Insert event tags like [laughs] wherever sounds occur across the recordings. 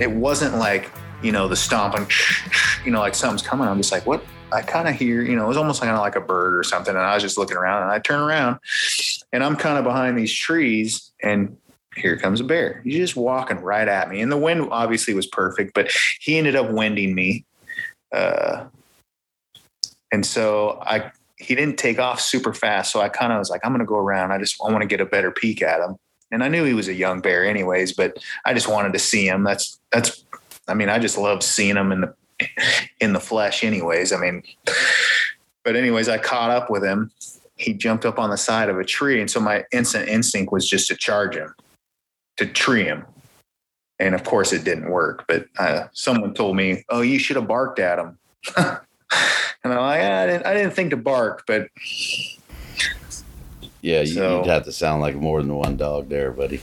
It wasn't like you know the stomping you know like something's coming. I'm just like what? I kind of hear you know it was almost kind of like a bird or something and i was just looking around and i turn around and i'm kind of behind these trees and here comes a bear. He's just walking right at me and the wind obviously was perfect but he ended up winding me uh, and so i he didn't take off super fast so i kind of was like i'm going to go around. I just i want to get a better peek at him and I knew he was a young bear anyways, but I just wanted to see him. That's that's I mean, I just love seeing him in the in the flesh anyways. I mean, but anyways, I caught up with him. He jumped up on the side of a tree and so my instant instinct was just to charge him, to tree him. And of course it didn't work, but uh, someone told me, "Oh, you should have barked at him." [laughs] and I'm like, I didn't, I didn't think to bark, but yeah, you, so, you'd have to sound like more than one dog there, buddy.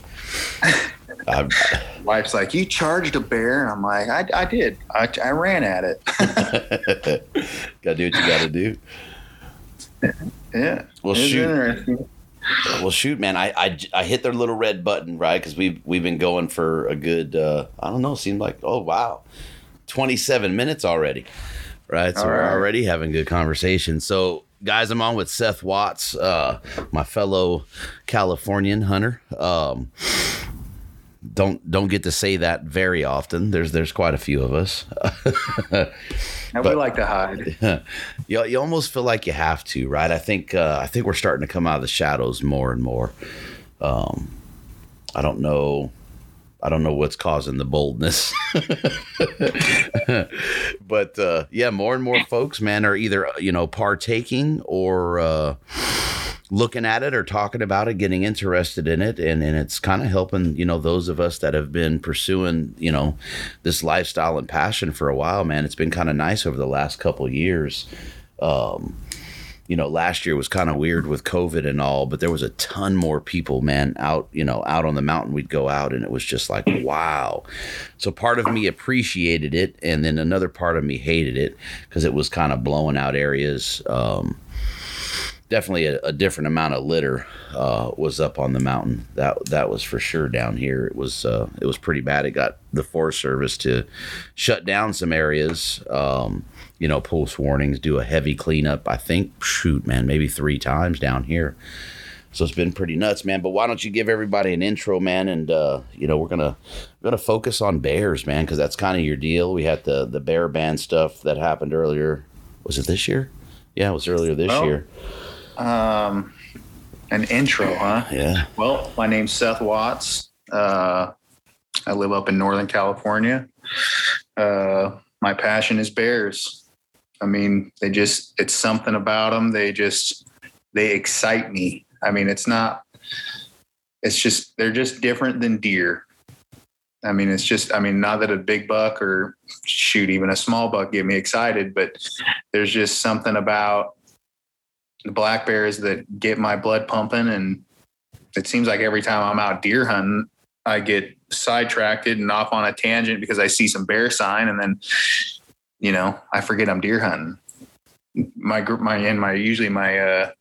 [laughs] I, wife's like, "You charged a bear," and I'm like, "I, I did. I, I ran at it." [laughs] got to do what you got to do. Yeah. Well, shoot. Well, shoot, man. I, I, I hit their little red button, right? Because we've we've been going for a good, uh, I don't know, seemed like oh wow, twenty seven minutes already, right? So All we're already having good conversation. So guys, I'm on with Seth Watts, uh, my fellow Californian hunter. Um, don't don't get to say that very often. There's there's quite a few of us. [laughs] and but, we like to hide. [laughs] you, you almost feel like you have to, right? I think uh, I think we're starting to come out of the shadows more and more. Um, I don't know I don't know what's causing the boldness. [laughs] but uh, yeah, more and more folks, man, are either, you know, partaking or uh, looking at it or talking about it, getting interested in it. And, and it's kind of helping, you know, those of us that have been pursuing, you know, this lifestyle and passion for a while, man. It's been kind of nice over the last couple years. Um, you know, last year was kind of weird with COVID and all, but there was a ton more people, man, out, you know, out on the mountain. We'd go out and it was just like, wow. So part of me appreciated it. And then another part of me hated it because it was kind of blowing out areas. Um, definitely a, a, different amount of litter uh, was up on the mountain. That that was for sure down here. It was uh, it was pretty bad. It got the Forest Service to shut down some areas. Um, you know, post warnings, do a heavy cleanup. I think, shoot, man, maybe three times down here. So it's been pretty nuts, man. But why don't you give everybody an intro, man? And uh, you know, we're gonna we're gonna focus on bears, man, because that's kind of your deal. We had the the bear band stuff that happened earlier. Was it this year? Yeah, it was earlier this well, year. Um, An intro, huh? Yeah. Well, my name's Seth Watts. Uh, I live up in Northern California. Uh, my passion is bears. I mean, they just, it's something about them. They just, they excite me. I mean, it's not, it's just, they're just different than deer. I mean, it's just, I mean, not that a big buck or shoot, even a small buck get me excited, but there's just something about the black bears that get my blood pumping. And it seems like every time I'm out deer hunting, I get sidetracked and off on a tangent because I see some bear sign and then, you know, I forget I'm deer hunting. My group, my, and my, usually my, uh,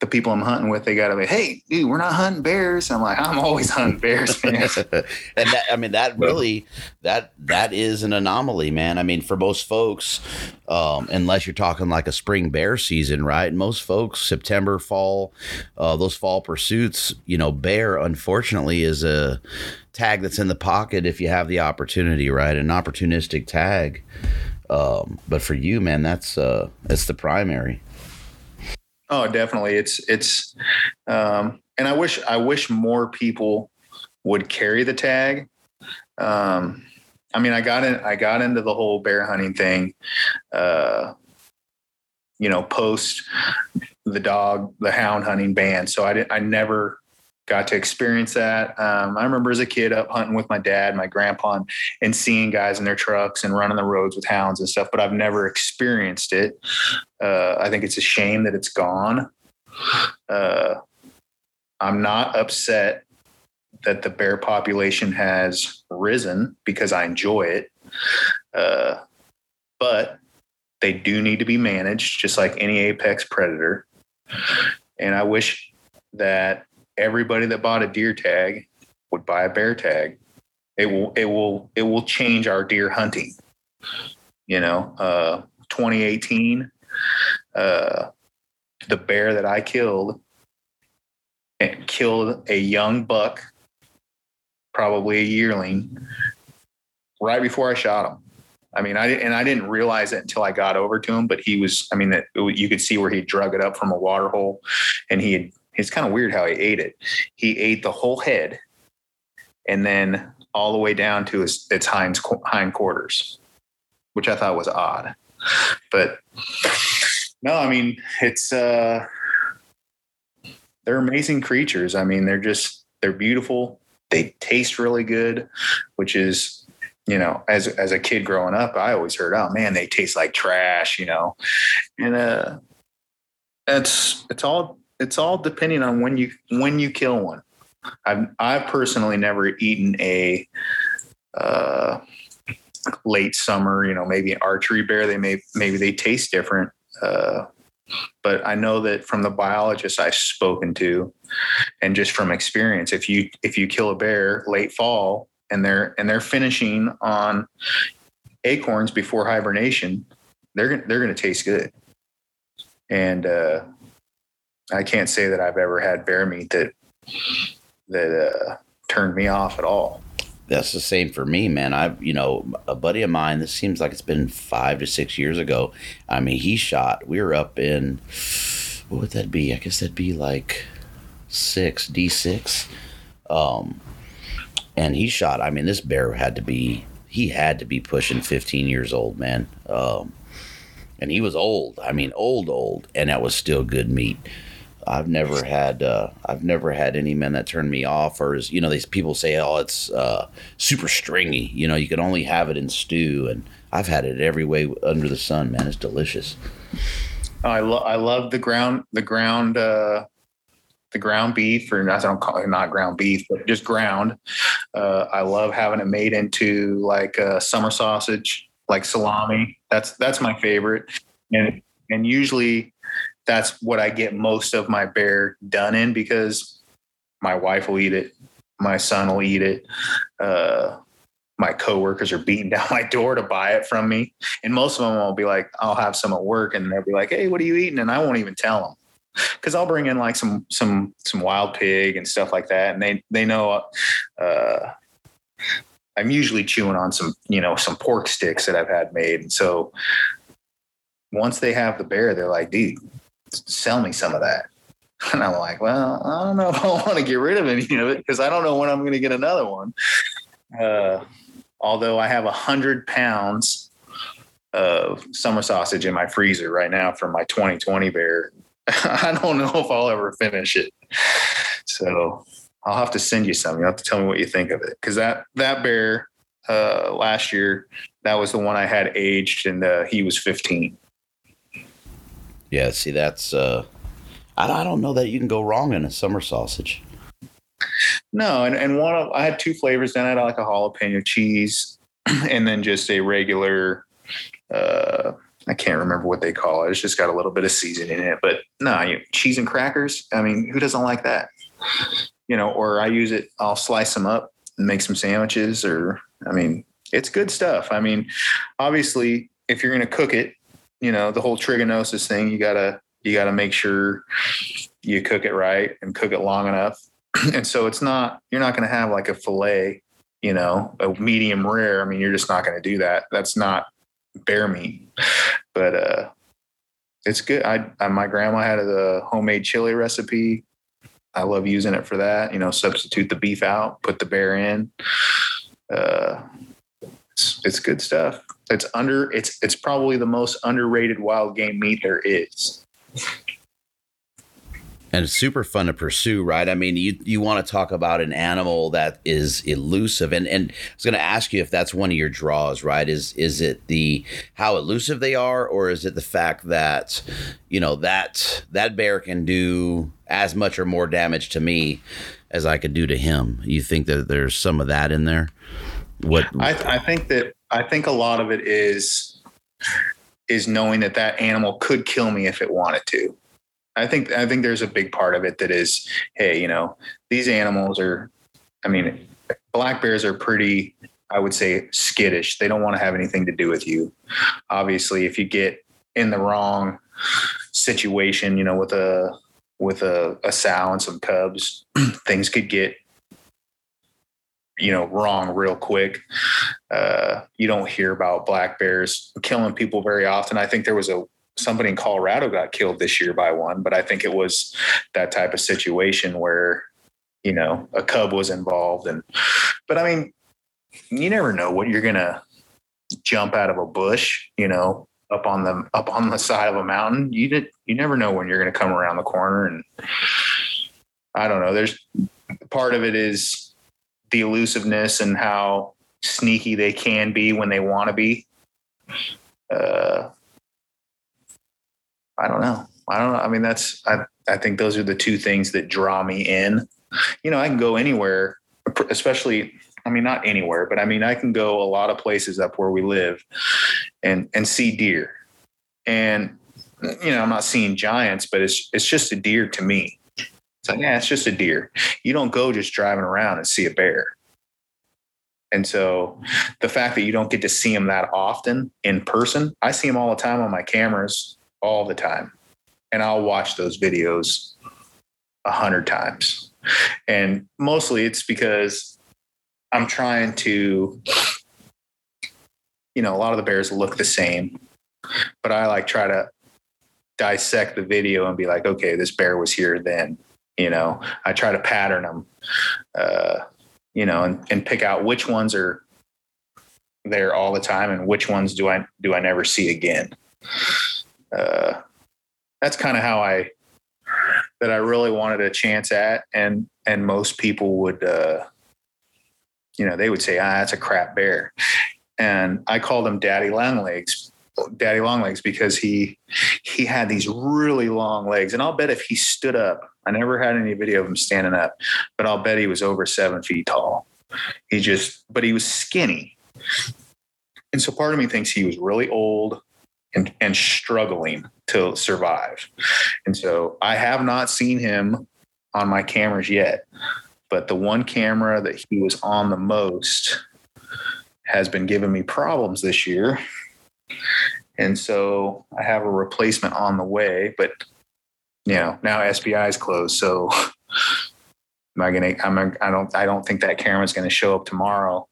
the people I'm hunting with, they got to be, hey, dude, we're not hunting bears. I'm like, I'm always hunting bears, [laughs] man. and that, I mean, that really, that that is an anomaly, man. I mean, for most folks, um, unless you're talking like a spring bear season, right? Most folks, September, fall, uh, those fall pursuits, you know, bear, unfortunately, is a tag that's in the pocket if you have the opportunity, right? An opportunistic tag. Um, but for you, man, that's uh, it's the primary. Oh, definitely. It's it's um and I wish I wish more people would carry the tag. Um I mean, I got in I got into the whole bear hunting thing uh you know, post the dog, the hound hunting ban. So I didn't I never got to experience that. Um, I remember as a kid up hunting with my dad, my grandpa, and, and, seeing guys in their trucks and running the roads with hounds and stuff, but I've never experienced it. Uh, I think it's a shame that it's gone. Uh, I'm not upset that the bear population has risen because I enjoy it. Uh, but they do need to be managed just like any apex predator. And I wish that everybody that bought a deer tag would buy a bear tag. It will it will it will change our deer hunting. You know, uh 2018 uh the bear that I killed and killed a young buck, probably a yearling, right before I shot him. I mean, I and I didn't realize it until I got over to him, but he was. I mean, that you could see where he drug it up from a water hole, and he had it's kind of weird how he ate it. He ate the whole head and then all the way down to his, its hind, hind quarters, which I thought was odd. But no, I mean, it's, uh, they're amazing creatures. I mean, they're just, they're beautiful. They taste really good, which is, you know, as, as a kid growing up, I always heard, oh man, they taste like trash, you know, and, uh, it's, it's all it's all depending on when you when you kill one. I've I've personally never eaten a uh, late summer, you know, maybe an archery bear. They may maybe they taste different. Uh, but I know that from the biologists I've spoken to, and just from experience, if you if you kill a bear late fall and they're and they're finishing on acorns before hibernation, they're they're going to taste good. And uh, I can't say that I've ever had bear meat that that uh, turned me off at all. That's the same for me, man. I've, you know, a buddy of mine, this seems like it's been five to six years ago. I mean, he shot, we were up in, what would that be? I guess that'd be like six, D6. Um, and he shot, I mean, this bear had to be, he had to be pushing 15 years old, man. Um, and he was old. I mean, old, old. And that was still good meat. I've never had uh, I've never had any men that turn me off or is you know these people say oh it's uh, super stringy you know you can only have it in stew and I've had it every way under the sun man it's delicious. Oh, I love I love the ground the ground uh, the ground beef or I don't call it not ground beef but just ground. Uh, I love having it made into like a summer sausage like salami. That's that's my favorite and and usually that's what I get most of my bear done in because my wife will eat it, my son will eat it. Uh, my coworkers are beating [laughs] down my door to buy it from me, and most of them will be like, "I'll have some at work," and they'll be like, "Hey, what are you eating?" And I won't even tell them because I'll bring in like some some some wild pig and stuff like that, and they they know. Uh, I'm usually chewing on some, you know, some pork sticks that I've had made. And so once they have the bear, they're like, dude, sell me some of that. [laughs] And I'm like, well, I don't know [laughs] if I want to get rid of any of it because I don't know when I'm going to get another one. Uh, although I have a hundred pounds of summer sausage in my freezer right now from my 2020 bear. [laughs] I don't know if I'll ever finish it. So I'll have to send you some. You have to tell me what you think of it. Cause that, that bear, uh, last year, that was the one I had aged and, uh, he was 15. Yeah. See, that's, uh, I, don't know that you can go wrong in a summer sausage. No, and, and one of I had two flavors. Then I had like a jalapeno cheese, [clears throat] and then just a regular. Uh, I can't remember what they call it. It's just got a little bit of seasoning in it. But no, you, cheese and crackers. I mean, who doesn't like that? You know, or I use it. I'll slice them up and make some sandwiches. Or I mean, it's good stuff. I mean, obviously, if you're going to cook it, you know, the whole trichinosis thing, you gotta you gotta make sure you cook it right and cook it long enough. [clears throat] And so it's not you're not to have like a fillet you know a medium rare. I mean you're just not to do that. That's not bear meat. But uh it's good. I, I my grandma had a homemade chili recipe. I love using it for that you know substitute the beef out put the bear in. Uh it's, it's good stuff it's under it's it's probably the most underrated wild game meat there is and it's super fun to pursue, right? I mean, you you want to talk about an animal that is elusive, and and I was going to ask you if that's one of your draws, right? Is is it the how elusive they are, or is it the fact that you know that that bear can do as much or more damage to me as I could do to him? You think that there's some of that in there? What I, I think that I think a lot of it is is knowing that that animal could kill me if it wanted to I think I think there's a big part of it that is, hey, you know, these animals are, I mean, black bears are pretty, I would say, skittish. They don't want to have anything to do with you. Obviously, if you get in the wrong situation, you know, with a with a, a sow and some cubs, [clears throat] things could get you know wrong real quick uh, you don't hear about black bears killing people very often i think there was a somebody in Colorado got killed this year by one, but I think it was that type of situation where, you know, a cub was involved. And, but I mean, you never know what you're to jump out of a bush, you know, up on the, up on the side of a mountain. You did, you never know when you're to come around the corner. And I don't know, there's part of it is the elusiveness and how sneaky they can be when they want to be. Uh, I don't know. I don't know. I mean, that's I I think those are the two things that draw me in. You know, I can go anywhere, especially I mean not anywhere, but I mean I can go a lot of places up where we live and and see deer. And you know, I'm not seeing giants, but it's it's just a deer to me. It's like, yeah, it's just a deer. You don't go just driving around and see a bear. And so the fact that you don't get to see them that often in person, I see them all the time on my cameras all the time. And I'll watch those videos a hundred times. And mostly it's because I'm trying to, you know, a lot of the bears look the same, but I like try to dissect the video and be like, okay, this bear was here then. You know, I try to pattern them, uh, you know, and, and pick out which ones are there all the time and which ones do I do I never see again. Uh, that's kind of how I that I really wanted a chance at, and and most people would, uh, you know, they would say, ah, that's a crap bear, and I called him Daddy Longlegs, Daddy Longlegs because he he had these really long legs, and I'll bet if he stood up, I never had any video of him standing up, but I'll bet he was over seven feet tall. He just, but he was skinny. And so part of me thinks he was really old and, and struggling to survive. And so I have not seen him on my cameras yet, but the one camera that he was on the most has been giving me problems this year. And so I have a replacement on the way, but you know, now SBI is closed. So [laughs] am I going to, I'm, I don't, I don't think that camera is going to show up tomorrow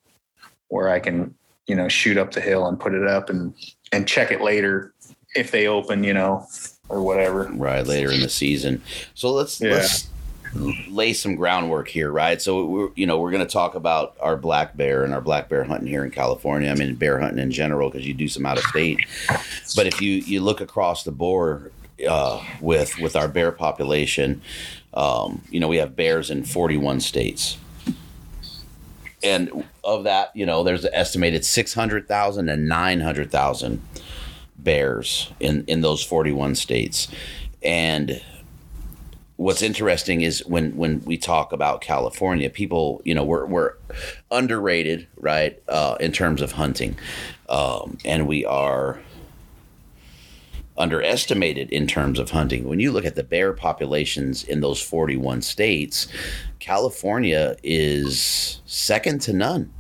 where I can, you know, shoot up the hill and put it up and and check it later if they open, you know, or whatever. right later in the season. So let's Yeah. let's lay some groundwork here, right? So we're you know we're going to talk about our black bear and our black bear hunting here in California. I mean bear hunting in general because you do some out of state. But if you you look across the board uh, with with our bear population, um, you know we have bears in forty one states. And of that, you know, there's an estimated 600,000 and 900,000 bears in, in those 41 states. And what's interesting is when, when we talk about California, people, you know, we're, we're underrated, right, uh, in terms of hunting. Um, and we are underestimated in terms of hunting. When you look at the bear populations in those 41 states, California is second to none.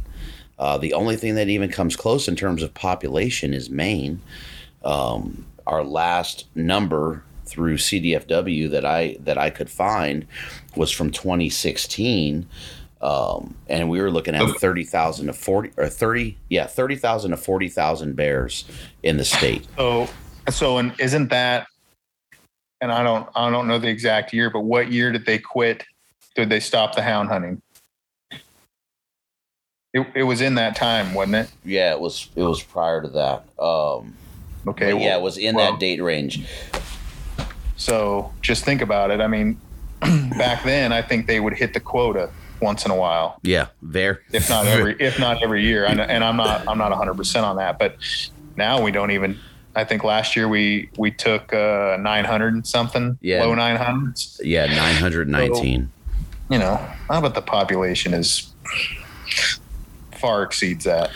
Uh, the only thing that even comes close in terms of population is Maine. Um, our last number through CDFW that I that I could find was from 2016, um, and we were looking at 30,000 to 40 or 30 yeah 30,000 to 40,000 bears in the state. So, so, and isn't that? And I don't, I don't know the exact year, but what year did they quit? Did they stop the hound hunting? It, it was in that time, wasn't it? Yeah, it was it was prior to that. Um, Okay. but yeah, it was in well, that date range. So just think about it. I mean, [clears throat] back then, I think they would hit the quota once in a while, Yeah, there. if not every, [laughs] if not every year. Know, and I'm not, I'm not 100 percent on that, but now we don't even. I think last year we we took uh, 900 and something, Yeah. low 900s. Yeah, nine hundred nineteen. You know, how about the population is far exceeds that.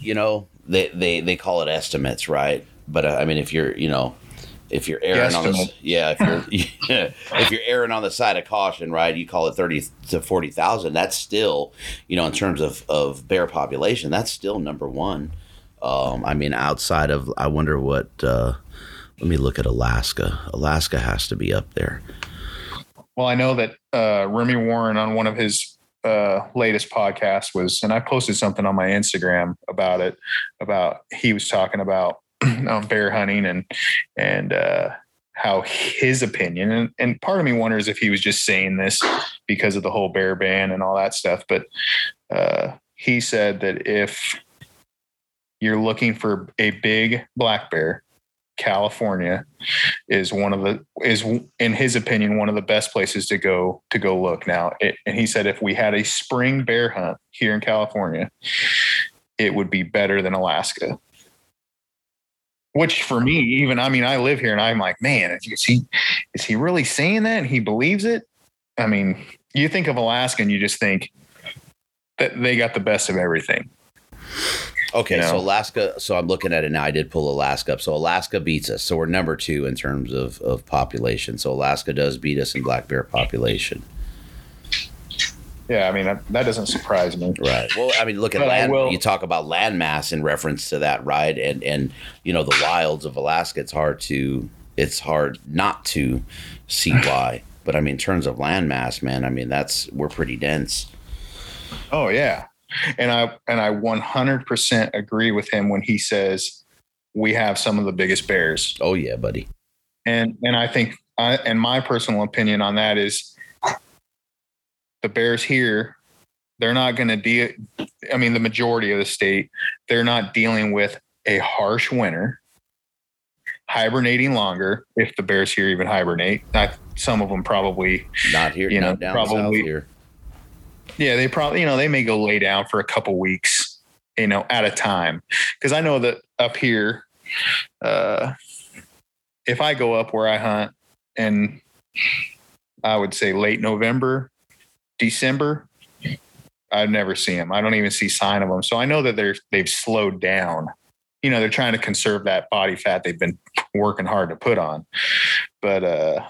you know they, they they call it estimates right but uh, i mean if you're you know if you're erring on the yeah if you're [laughs] if you're erring on the side of caution right you call it 30 to 40,000 that's still you know in terms of of bear population that's still number 1 um i mean outside of i wonder what uh let me look at alaska. Alaska has to be up there. Well, I know that uh, Remy Warren on one of his uh, latest podcasts was, and I posted something on my Instagram about it. About he was talking about [clears throat] um, bear hunting and and uh, how his opinion, and, and part of me wonders if he was just saying this because of the whole bear ban and all that stuff. But uh, he said that if you're looking for a big black bear, California is one of the is in his opinion one of the best places to go to go look now it, and he said if we had a spring bear hunt here in california it would be better than alaska which for me even i mean i live here and i'm like man is he is he really saying that and he believes it i mean you think of alaska and you just think that they got the best of everything Okay, You know? so Alaska. So I'm looking at it now. I did pull Alaska up. So Alaska beats us. So we're number two in terms of of population. So Alaska does beat us in black bear population. Yeah i mean that, that doesn't surprise me Right. Well, I mean, look at But land. You talk about landmass in reference to that, right? And and you know the wilds of Alaska. It's hard to. It's hard not to see [laughs] why. But I mean, in terms of landmass, man, I mean that's we're pretty dense. Oh yeah. And I and I 100% agree with him when he says we have some of the biggest bears. Oh yeah, buddy. And and I think I and my personal opinion on that is the bears here they're not going to deal I mean the majority of the state they're not dealing with a harsh winter hibernating longer if the bears here even hibernate. Not some of them probably Not here. You know, probably- here. Yeah, they probably, you know, they may go lay down for a couple weeks, you know, at a time. Because I know that up here, uh, if I go up where I hunt and I would say late November, December, I'd never see them. I don't even see sign of them. So I know that they're they've slowed down. You know, they're trying to conserve that body fat they've been working hard to put on. But uh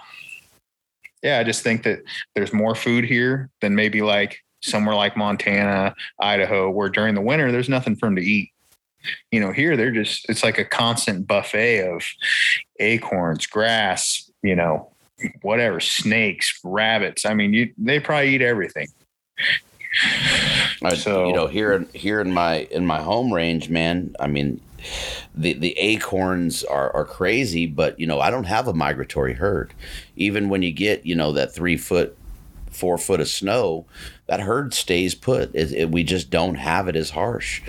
yeah, I just think that there's more food here than maybe like somewhere like Montana, Idaho, where during the winter there's nothing for them to eat. You know, here they're just it's like a constant buffet of acorns, grass, you know, whatever, snakes, rabbits. I mean, you they probably eat everything. I- So- you know, here in here in my in my home range, man. I mean, the the acorns are are crazy, but you know I don't have a migratory herd. Even when you get you know that three foot, four foot of snow, that herd stays put. It, it, we just don't have it as harsh.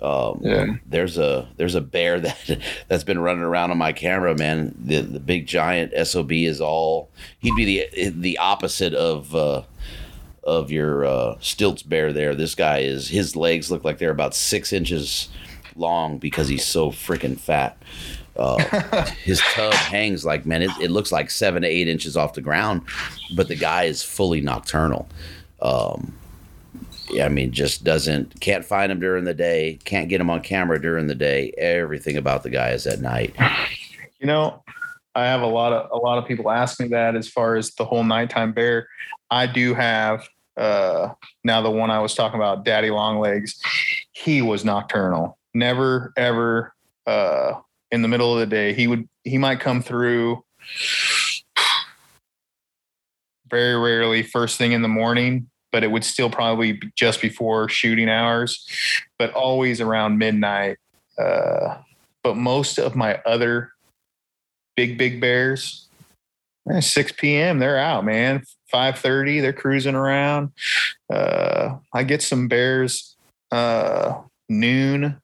Um, yeah. There's a there's a bear [laughs] that that's been running around on my camera, man. The the big giant sob is all. He'd be the the opposite of. Uh, of your uh, stilts bear there. This guy is his legs look like they're about six inches long because he's so freaking fat. Uh, [laughs] his tub hangs like man, it, it, looks like seven to eight inches off the ground, but the guy is fully nocturnal. Um, I mean, just doesn't can't find him during the day, can't get him on camera during the day. Everything about the guy is at night. You know, I have a lot of a lot of people ask me that as far as the whole nighttime bear. I do have uh, now the one I was talking about, Daddy Longlegs, he was nocturnal. Never ever uh, in the middle of the day. He would he might come through very rarely first thing in the morning, but it would still probably be just before shooting hours, but always around midnight. Uh, but most of my other big big bears, eh, 6 p.m. they're out, man. 5:30. They're cruising around. Uh, I get some bears uh, noon.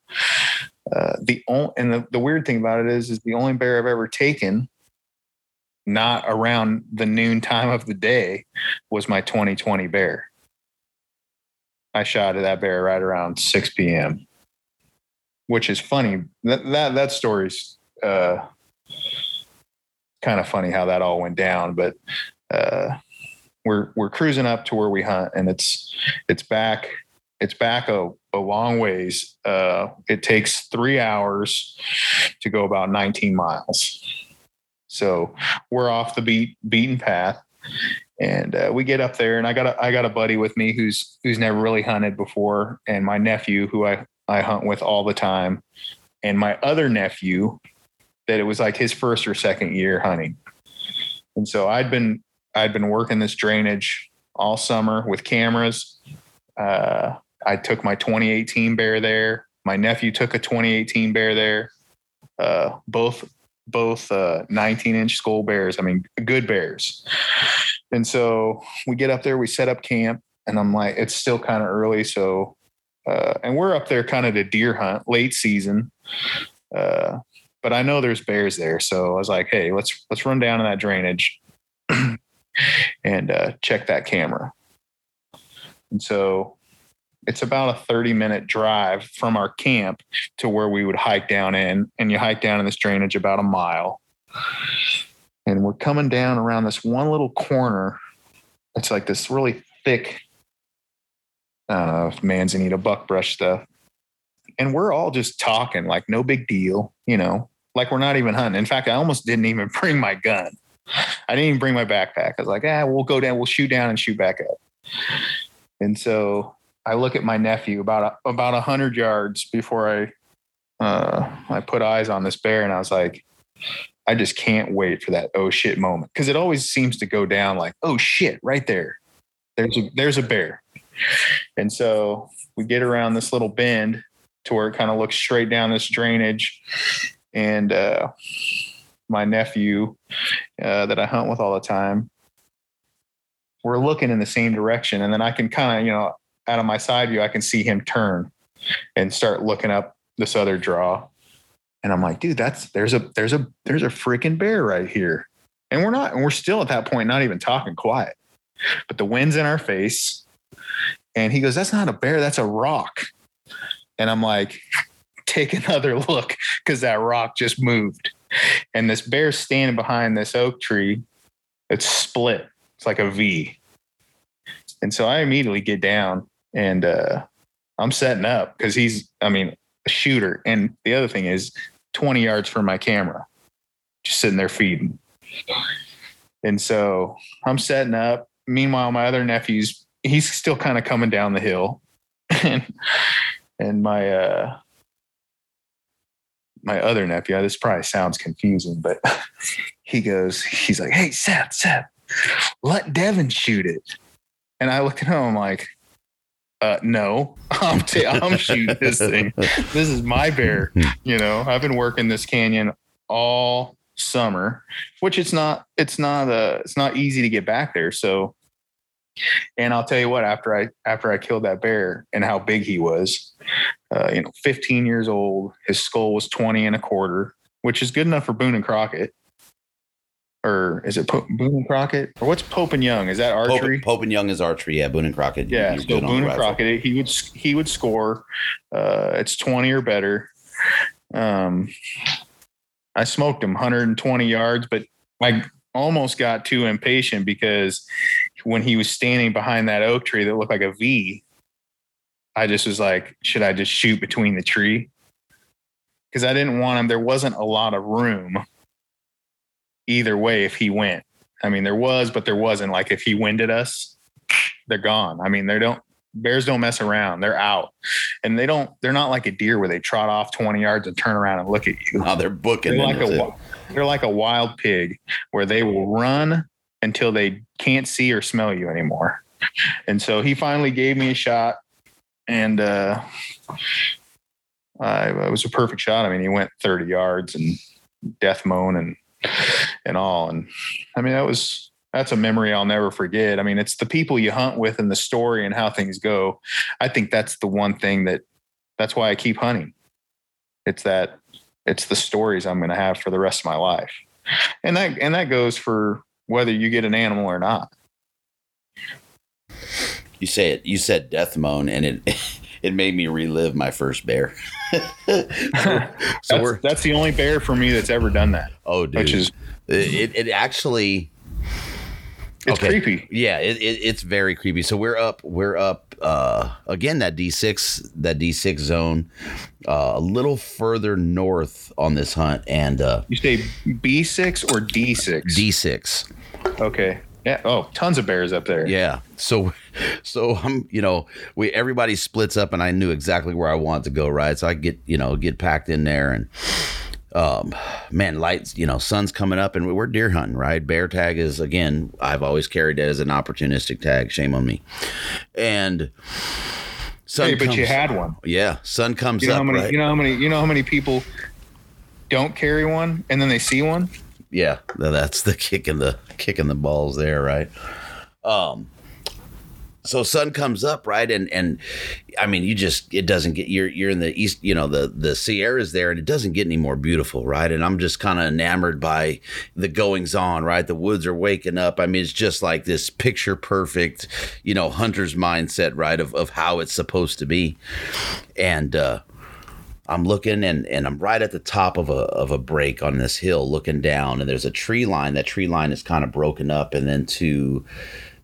Uh, the only and the, the weird thing about it is is the only bear I've ever taken not around the noon time of the day was my 2020 bear. I shot at that bear right around 6 p.m. Which is funny. That that that story's uh, kind of funny how that all went down, but uh, we're we're cruising up to where we hunt, and it's it's back it's back a, a long ways. Uh, it takes three hours to go about 19 miles. So we're off the beat beaten path, and uh, we get up there, and I got a I got a buddy with me who's who's never really hunted before, and my nephew who I I hunt with all the time, and my other nephew that it was like his first or second year hunting. And so I'd been I'd been working this drainage all summer with cameras. Uh, I took my 2018 bear there. My nephew took a 2018 bear there. Uh, both both uh, 19 inch skull bears. I mean, good bears. And so we get up there, we set up camp, and I'm like, it's still kind of early, so uh, and we're up there kind of to deer hunt late season. Uh, but I know there's bears there, so I was like, hey, let's let's run down in that drainage. [clears throat] and uh, check that camera. And so it's about a 30 minute drive from our camp to where we would hike down in. And you hike down in this drainage about a mile. And we're coming down around this one little corner. It's like this really thick, if manzanita buckbrush stuff. And we're all just talking like no big deal, you know, like we're not even hunting. In fact, I almost didn't even [laughs] bring my gun. I didn't even bring my backpack. I was like, ah, we'll go down, we'll shoot down and shoot back up. And so I look at my nephew about about a hundred yards before I uh, I put eyes on this bear, and I was like, I just can't wait for that oh shit moment because it always seems to go down like oh shit right there. There's a there's a bear, and so we get around this little bend to where it kind of looks straight down this drainage, and uh, my nephew uh, that I hunt with all the time, we're looking in the same direction. And then I can kind of, you know, out of my side view, I can see him turn and start looking up this other draw. And I'm like, dude, that's there's a there's a there's a freaking bear right here. And we're not, and we're still at that point, not even talking quiet. But the wind's in our face. And he goes, That's not a bear, that's a rock. And I'm like, take another [laughs] look because that rock just moved and this bear standing behind this oak tree it's split it's like a v and so i immediately get down and uh, i'm setting up because he's i mean a shooter and the other thing is 20 yards from my camera just sitting there feeding. And so i'm setting up. Meanwhile my other nephew's he's still kind of coming down the hill. [laughs] And and my uh my other nephew, this probably sounds confusing, but [laughs] he goes, he's like, Hey, Seth, Seth, let Devin shoot it. And I look at him, I'm like, Uh, no, [laughs] I'm, t- I'm shooting this thing. This is my bear. You know, I've been working this canyon all summer, which it's not, it's not, uh, it's not easy to get back there. So, and I'll tell you what, after I, after I killed that bear and how big he was, uh, you know, 15 years old, his skull was 20 and a quarter, which is good enough for Boone and Crockett or is it po- Boone and Crockett or what's Pope and Young? Is that archery? Pope, Pope and Young is archery. Yeah, Boone and Crockett. Yeah, so good on the Boone and. Crockett, he would he would score. Uh, it's twenty or better. Um, I smoked him 120 yards, but I almost got too impatient because when he was standing behind that oak tree that looked like a V, I just was like, should I just shoot between the tree? Because I didn't want him. There wasn't a lot of room either way if he went. I mean, there was, but there wasn't. Like if he winded us, they're gone. I mean, they don't bears don't mess around. They're out. And they don't they're not like a deer where they trot off 20 yards and turn around and look at you. Oh, they're booking. They're like a it. they're like a wild pig where they will run until they can't see or smell you anymore. And so he finally gave me a shot and uh I, it was a perfect shot. I mean, he went 30 yards and death moan and and all. And I mean, that was that's a memory I'll never forget. I mean, it's the people you hunt with and the story and how things go. I think that's the one thing that that's why I keep hunting. It's that it's the stories I'm going to have for the rest of my life. And that and that goes for whether you get an animal or not. You say it. You said death moan, and it [laughs] it made me relive my first bear. [laughs] [laughs] so That's, we're that's the only bear for me that's ever done that, oh, dude, which is it. It actually it's Okay. creepy. Yeah, it, it, it's very creepy. So we're up, we're up uh, again that D six that D six zone, uh, a little further north on this hunt, and uh, You say B6 or D6? D six. Okay. Yeah. Oh, tons of bears up there. Yeah. So, [laughs] so I'm, you know, we everybody splits up, and I knew exactly where I wanted to go. Right. So I get, you know, get packed in there, and um, man, lights, you know, sun's coming up, and we're deer hunting. Right. Bear tag is again. I've always carried it as an opportunistic tag. Shame on me. And sun Hey, but comes, you had one. yeah, sun comes You know up. how many? right? You know how many? You know how many people don't carry one and then they see one? Yeah, that's the kick in the kick in the balls there, right? Um so sun comes up, right? And and I mean you just it doesn't get you're you're in the east, you know, the the Sierras there and it doesn't get any more beautiful, right? And I'm just kind of enamored by the goings on, right? The woods are waking up. I mean, it's just like this picture perfect, you know, hunter's mindset, right? Of of how it's supposed to be. And uh I'm looking and, and I'm right at the top of a of a break on this hill looking down and there's a tree line. That tree line is kind of broken up and then to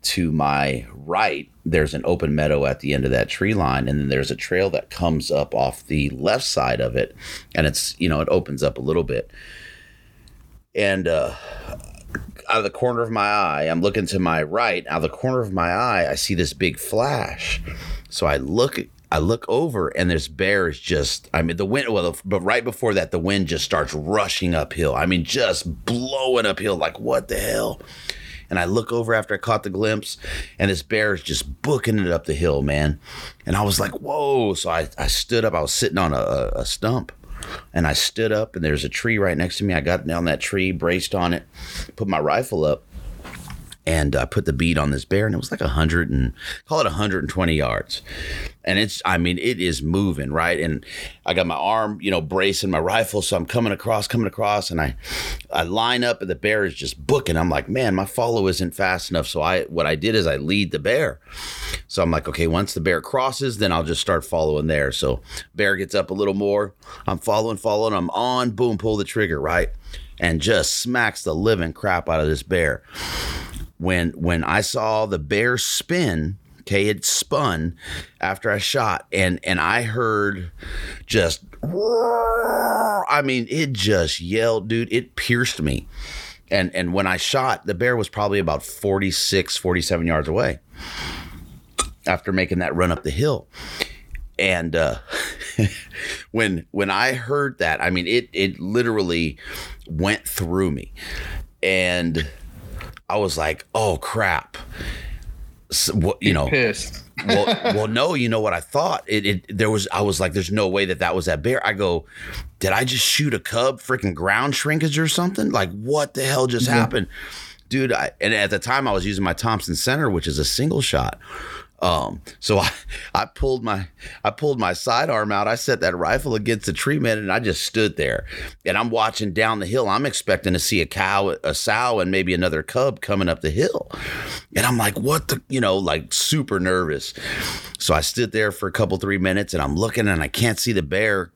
to my right there's an open meadow at the end of that tree line and then there's a trail that comes up off the left side of it and it's you know it opens up a little bit. And uh out of the corner of my eye, I'm looking to my right. Out of the corner of my eye, I see this big flash. So I look, I look over, and this bear is just. I mean, the wind. Well, but right before that, the wind just starts rushing uphill. I mean, just blowing uphill. Like what the hell? And I look over after I caught the glimpse, and this bear is just booking it up the hill, man. And I was like, whoa. So I, I stood up. I was sitting on a, a, stump. And I stood up, and there's a tree right next to me. I got down that tree, braced on it, put my rifle up, and I put the bead on this bear, and it was like a hundred and call it 120 yards. And it's, I mean, it is moving right. And I got my arm, you know, bracing my rifle, so I'm coming across, coming across, and I, I line up, and the bear is just booking. I'm like, man, my follow isn't fast enough. So I, what I did is I lead the bear. So I'm like, okay, once the bear crosses, then I'll just start following there. So bear gets up a little more. I'm following, following. I'm on. Boom, pull the trigger, right, and just smacks the living crap out of this bear when when I saw the bear spin, okay, it spun after I shot, and and I heard just, I mean, it just yelled, dude. It pierced me, and and when I shot, the bear was probably about 46, 47 yards away. After making that run up the hill, and uh, [laughs] when when I heard that, I mean, it it literally went through me, and I was like, "Oh crap!" So, what you know? Pissed. well, well, no, you know what I thought? It, it there was I was like, there's no way that that was that bear. I go, did I just shoot a cub freaking ground shrinkage or something? Like, what the hell just happened? Dude, I, and at the time I was using my Thompson Center, which is a single shot. Um, so I, I pulled my I pulled my sidearm out. I set that rifle against the tree man and I just stood there. And I'm watching down the hill. I'm expecting to see a cow, a sow, and maybe another cub coming up the hill. And I'm like, what the you know, like super nervous. So I stood there for a couple, three minutes and I'm looking and I can't see the bear.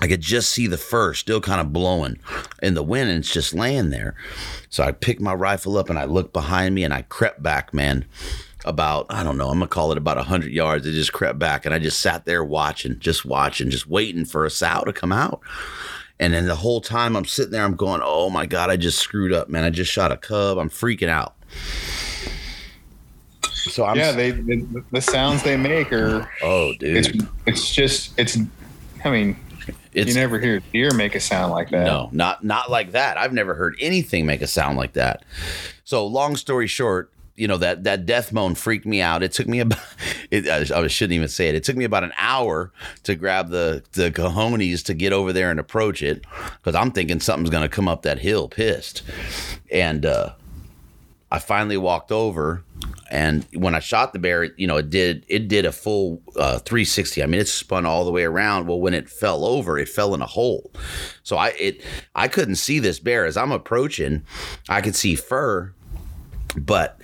I could just see the fur still kind of blowing in the wind and it's just laying there. So I picked my rifle up and I looked behind me and I crept back, man about I don't know, I'm gonna call it about hundred yards. It just crept back, and I just sat there watching, just watching, just waiting for a sow to come out. And then the whole time I'm sitting there, I'm going, "Oh my god, I just screwed up, man! I just shot a cub. I'm freaking out." So I'm yeah, they the, the sounds they make are oh, dude, it's it's just it's. I mean, it's, you never hear deer make a sound like that. No, not not like that. I've never heard anything make a sound like that. So, long story short, you know that that death moan freaked me out. It took me about [laughs] it, I shouldn't even say it. It took me about an hour to grab the the cojones to get over there and approach it because I'm thinking something's going to come up that hill, pissed. And uh, I finally walked over, and when I shot the bear, you know, it did it did a full uh, 360. I mean, it spun all the way around. Well, when it fell over, it fell in a hole. So I it I couldn't see this bear as I'm approaching. I could see fur, but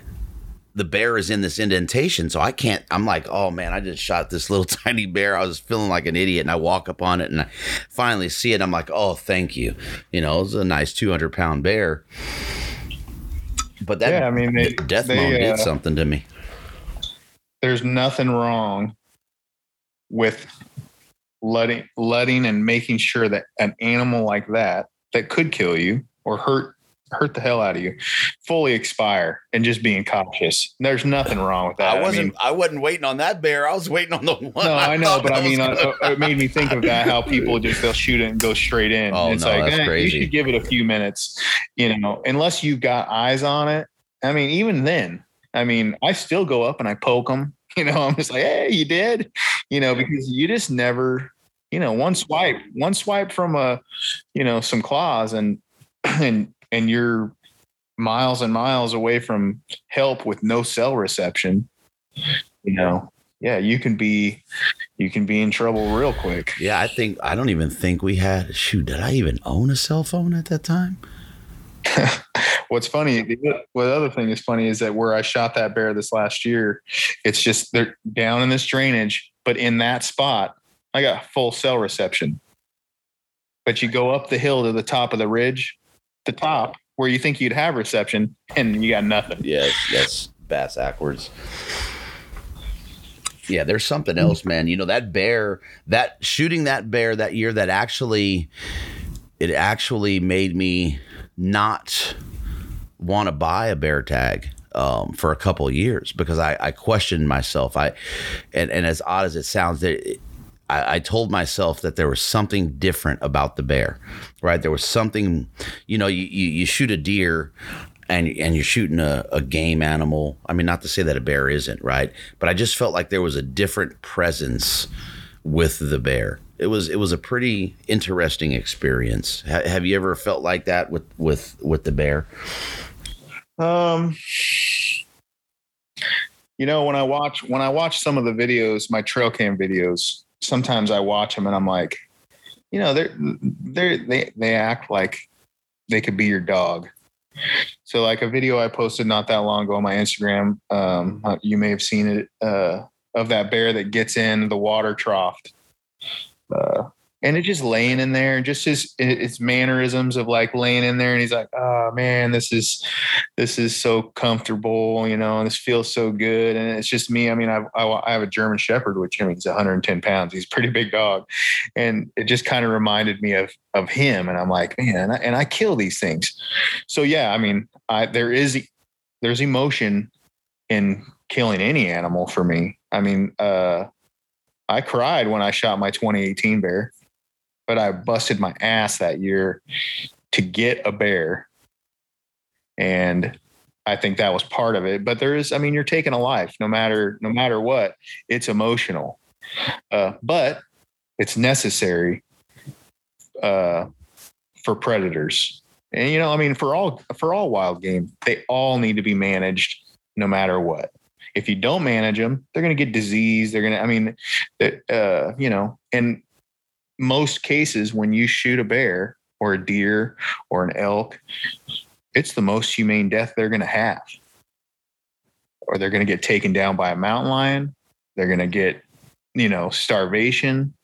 the bear is in this indentation. So I can't, I'm like, oh man, I just shot this little [laughs] tiny bear. I was feeling like an idiot. And I walk up on it and I finally see it. I'm like, oh, thank you. You know, it's a nice 200 pound bear. But that yeah, I mean, they, death they, moan did uh, something to me. There's nothing wrong with letting letting and making sure that an animal like that that could kill you or hurt hurt the hell out of you, fully expire and just being cautious. There's nothing wrong with that. I wasn't. I, mean, I wasn't waiting on that bear. I was waiting on the one. No, I, I know, but I mean, uh, it made me think of that. How people just they'll shoot it and go straight in. Oh it's no, like, that's eh, crazy. You should give it a few minutes. You know, unless you've got eyes on it. I mean, even then, I mean, I still go up and I poke them. [laughs] You know, I'm just like, hey, you did. You know, because you just never. You know, one swipe, one swipe from a, you know, some claws, and [clears throat] and and you're miles and miles away from help with no cell reception, you know, yeah, you can be you can be in trouble real quick. Yeah, I think I don't even think we had shoot, did I even own a cell phone at that time? [laughs] What's funny, what other thing is funny is that where I shot that bear this last year, it's just they're down in this drainage, but in that spot, I got full cell reception. But you go up the hill to the top of the ridge, the top where you think you'd have reception and you got nothing. Yes, yes, bass backwards. Yeah, there's something else, man. You know that bear, that shooting that bear that year, that actually, it actually made me not want to buy a bear tag um, for a couple years because I, I questioned myself. I, and, and as odd as it sounds, that I, I, told myself that there was something different about the bear, right? There was something, you know, you, you, you shoot a deer and and you're shooting a, a, game animal. I mean, not to say that a bear isn't, right? But I just felt like there was a different presence with the bear. It was it was a pretty interesting experience. Ha- have you ever felt like that with with with the bear? Um, you know, when I watch when I watch some of the videos, my trail cam videos, sometimes I watch them and I'm like, you know, they're they they they act like they could be your dog. So like a video I posted not that long ago on my Instagram, um, uh, you may have seen it uh, of that bear that gets in the water trough. Uh, and it's just laying in there and just his its mannerisms of like laying in there and he's like oh man this is this is so comfortable you know and this feels so good. And it's just me i mean I've, i have a german shepherd which I mean he's 110 pounds he's a pretty big dog. And it just kind of reminded me of of him and i'm like man and I, and I kill these things. So yeah i mean i there is there's emotion in killing any animal for me. I mean uh I cried when I shot my 2018 bear but I busted my ass that year to get a bear. And I think that was part of it. But there is, I mean, you're taking a life, no matter no matter what. It's emotional, uh, but it's necessary uh, for predators. And you know, I mean, for all for all wild game, they all need to be managed, no matter what. If you don't manage them, they're going to get disease. They're going to, I mean, uh, you know, in most cases, when you shoot a bear or a deer or an elk, it's the most humane death they're going to have. Or they're going to get taken down by a mountain lion. They're going to get, you know, starvation.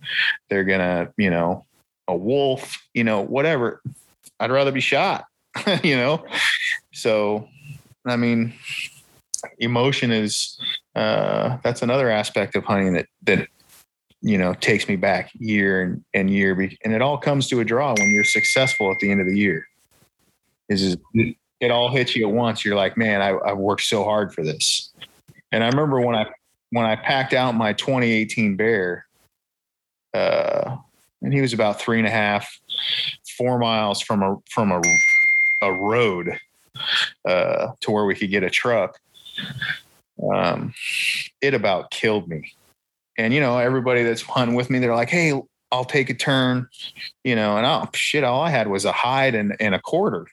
They're going to, you know, a wolf, you know, whatever. I'd rather be shot, [laughs] you know? So, I mean, emotion is, uh, that's another aspect of hunting that, that, you know, takes me back year and, and year. And it all comes to a draw when you're successful at the end of the year is it all hits you at once. You're like, man, I, I've worked so hard for this. And I remember when I when I packed out my 2018 bear, uh, and he was about three and a half, four miles from a from a a road uh, to where we could get a truck. Um, it about killed me. And you know, everybody that's [laughs] hunting with me, they're like, "Hey, I'll take a turn," you know. And oh shit, all I had was a hide and, and a quarter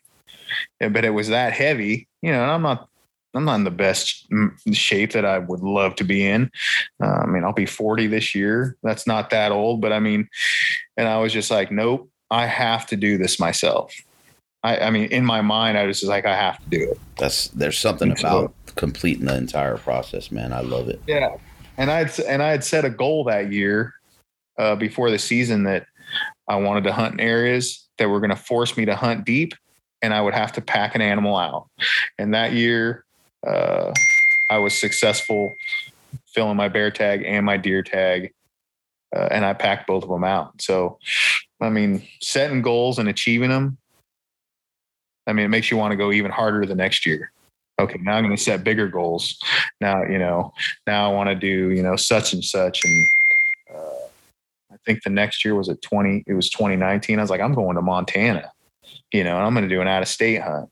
but it was that heavy, you know, And I'm not, I'm not in the best shape that I would love to be in. Uh, I mean, I'll be 40 this year. That's not that old, but I mean, and I was just like, nope, I have to do this myself. I, I mean, in my mind, I was just like, I have to do it. That's there's something about completing the entire process, man. I love it. Yeah, and I'd and I had set a goal that year uh, before the season that I wanted to hunt in areas that were going to force me to hunt deep and I would have to pack an animal out. And that year, uh, I was successful filling my bear tag and my deer tag, uh, and I packed both of them out. So, I mean, setting goals and achieving them, I mean, it makes you want to go even harder the next year. Okay, now I'm going to set bigger goals. Now, you know, now I want to do, you know, such and such. And uh, I think the next year was at 20, it was 2019. I was like, I'm going to Montana you know, and I'm going to do an out of state hunt.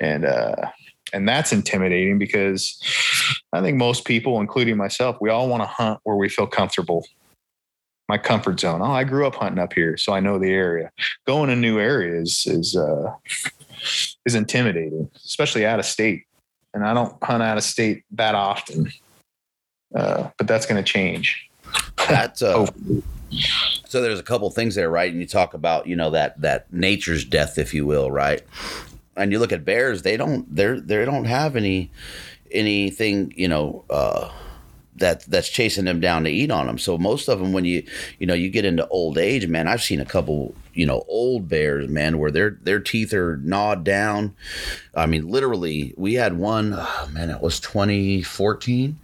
And, uh, and that's intimidating because I think most people, including myself, we all want to hunt where we feel comfortable. My comfort zone. Oh, I grew up hunting up here, so I know the area. Going to new areas is uh, is intimidating, especially out of state. And I don't hunt out of state that often, uh, but that's going to change. That's uh, so there's a couple things there, right? And you talk about, you know, that that nature's death, if you will, right? And you look at bears; they don't they're they don't have any anything, you know, uh, that that's chasing them down to eat on them. So most of them, when you you know you get into old age, man, I've seen a couple you know old bears, man, where their their teeth are gnawed down. I mean, literally, we had one, oh, man, it was 2014,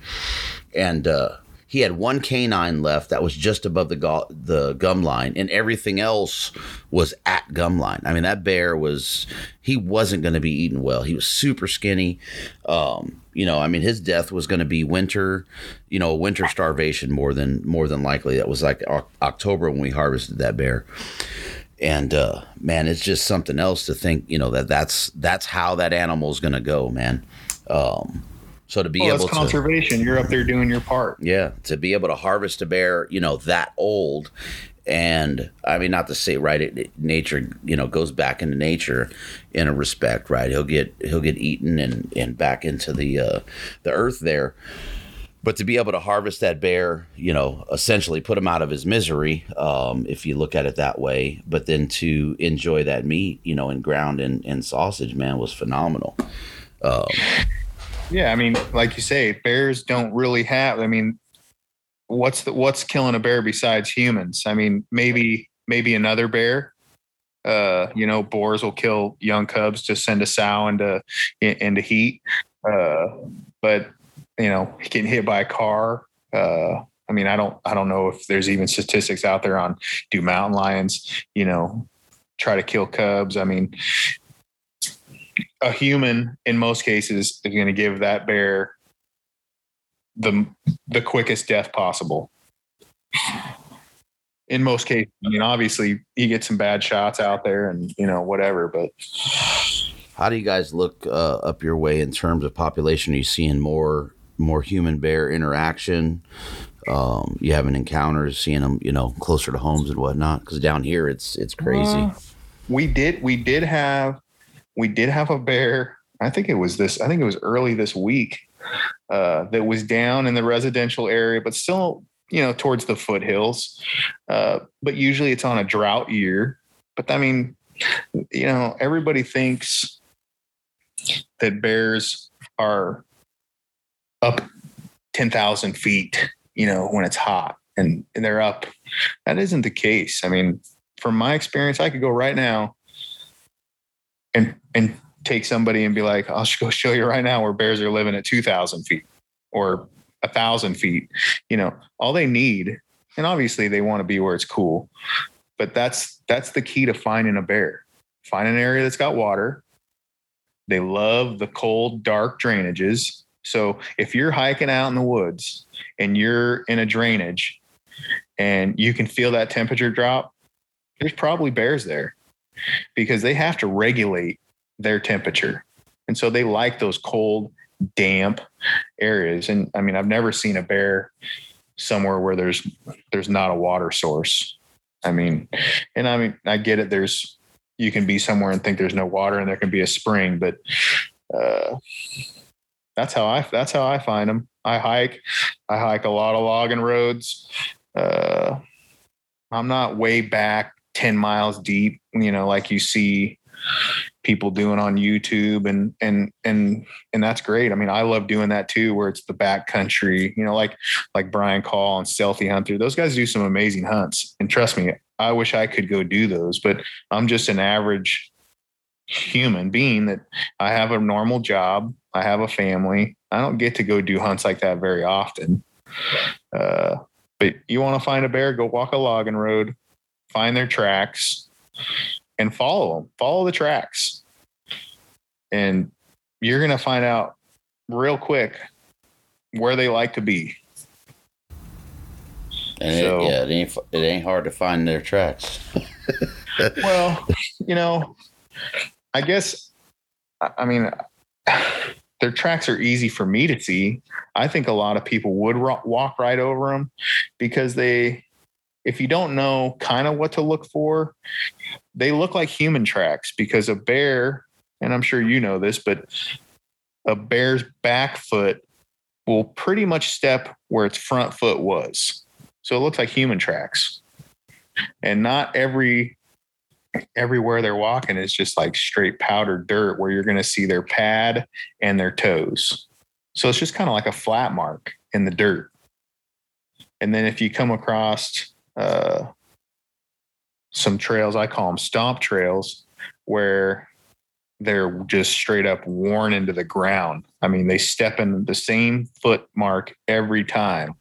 and. uh he had one canine left that was just above the go- the gum line, and everything else was at gum line. I mean, that bear was he wasn't going to be eaten well. He was super skinny. Um, you know, I mean, his death was going to be winter, you know, winter starvation more than more than likely. That was like October when we harvested that bear and uh, man, it's just something else to think. You know that that's that's how that animal is going to go, man. Um, so to be well, able to conservation, you're up there doing your part. Yeah, to be able to harvest a bear, you know, that old, and I mean, not to say right, it, it, nature, you know, goes back into nature in a respect, right? He'll get he'll get eaten and and back into the uh, the earth there. But to be able to harvest that bear, you know, essentially put him out of his misery, um, if you look at it that way, but then to enjoy that meat, you know, and ground and, and sausage, man, was phenomenal. Um, yeah, I mean, like you say, bears don't really have. I mean, what's the what's killing a bear besides humans? I mean, maybe maybe another bear. Uh, you know, boars will kill young cubs to send a sow into into heat. Uh, but you know, getting hit by a car. Uh, I mean, I don't I don't know if there's even statistics out there on do mountain lions, you know, try to kill cubs. I mean, a human in most cases is going to give that bear the the quickest death possible. In most cases, I mean, obviously, you get some bad shots out there, and you know whatever. But How do you guys look uh, up your way in terms of population? Are you seeing more more human bear interaction? Um, you having encounters, seeing them, you know, closer to homes and whatnot? Because down here, it's it's crazy. Uh, we did we did have we did have a bear. I think it was this. I think it was early this week uh, that was down in the residential area, but still, you know, towards the foothills. Uh, but usually it's on a drought year. But I mean, you know, everybody thinks that bears are up 10,000 feet, you know, when it's hot and, and they're up. That isn't the case. I mean, from my experience, I could go right now and, and take somebody and be like, I'll go show you right now where bears are living at 2,000 feet or a thousand feet. You know, all they need, and obviously they want to be where it's cool, but that's that's the key to finding a bear. Find an area that's got water. They love the cold, dark drainages. So if you're hiking out in the woods and you're in a drainage and you can feel that temperature drop, there's probably bears there because they have to regulate their temperature. And so they like those cold, damp areas. And I mean, I've never seen a bear somewhere where there's there's not a water source. I mean, and I mean, I get it. There's you can be somewhere and think there's no water, and there can be a spring, but uh, that's how I that's how I find them. I hike. I hike a lot of logging roads. Uh, I'm not way back 10 miles deep, you know, like you see people doing on YouTube and and and and that's great. I mean, I love doing that too, where it's the back country, you know, like like Brian Call and Stealthy Hunter. Those guys do some amazing hunts. And trust me, I wish I could go do those, but I'm just an average human being that I have a normal job, I have a family. I don't get to go do hunts like that very often. Uh, but you want to find a bear, go walk a logging road, find their tracks, and follow them. Follow the tracks, and you're going to find out real quick where they like to be. And so, it, yeah, it ain't it ain't hard to find their tracks. [laughs] well, you know, I guess I mean [sighs] their tracks are easy for me to see. I think a lot of people would walk right over them because they if you don't know kind of what to look for, they look like human tracks because a bear, and I'm sure you know this, but a bear's back foot will pretty much step where its front foot was. So it looks like human tracks. And not every everywhere they're walking is just like straight powdered dirt where you're going to see their pad and their toes. So it's just kind of like a flat mark in the dirt. And then if you come across uh, some trails. I call them stomp trails, where they're just straight up worn into the ground. I mean, they step in the same foot mark every time.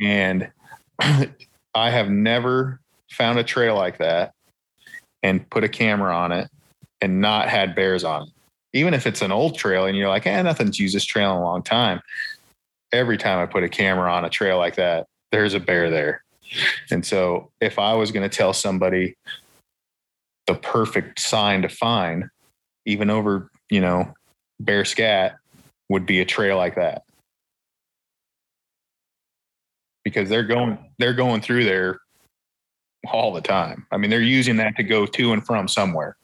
And [clears throat] I have never found a trail like that and put a camera on it and not had bears on it. Even if it's an old trail and you're like, eh, nothing's used this trail in a long time. Every time I put a camera on a trail like that, there's a bear there. And so if I was going to tell somebody the perfect sign to find, even over, you know, bear scat would be a trail like that. Because they're going they're going through there all the time. I mean, they're using that to go to and from somewhere.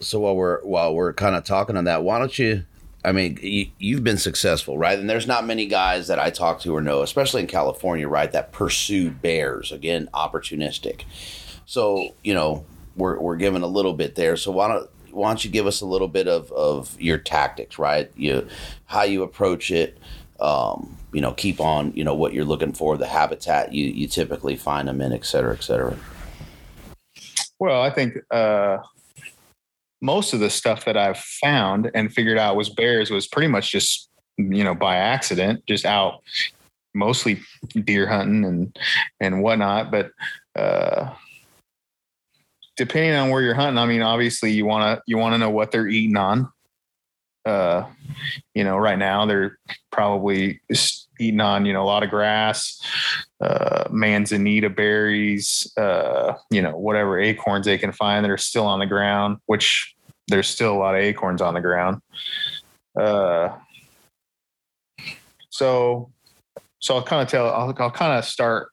So while we're while we're kind of talking on that, why don't you I mean, you, have been successful, right? And there's not many guys that I talk to or know, especially in California, right, that pursue bears. Again, opportunistic. So, you know, we're, we're giving a little bit there. So why don't why don't you give us a little bit of, of your tactics, right? You how you approach it. Um, you know, keep on, you know, what you're looking for, the habitat you you typically find them in, et cetera, et cetera. Well, I think uh, most of the stuff that I've found and figured out was bears was pretty much just, you know, by accident, just out mostly deer hunting and, and whatnot. But, uh, depending on where you're hunting, I mean, obviously you want to, you want to know what they're eating on. Uh, you know, right now they're probably eating on, you know, a lot of grass, uh, manzanita berries, uh, you know, whatever acorns they can find that are still on the ground, which there's still a lot of acorns on the ground. Uh, so, so I'll kind of tell, I'll, I'll kind of start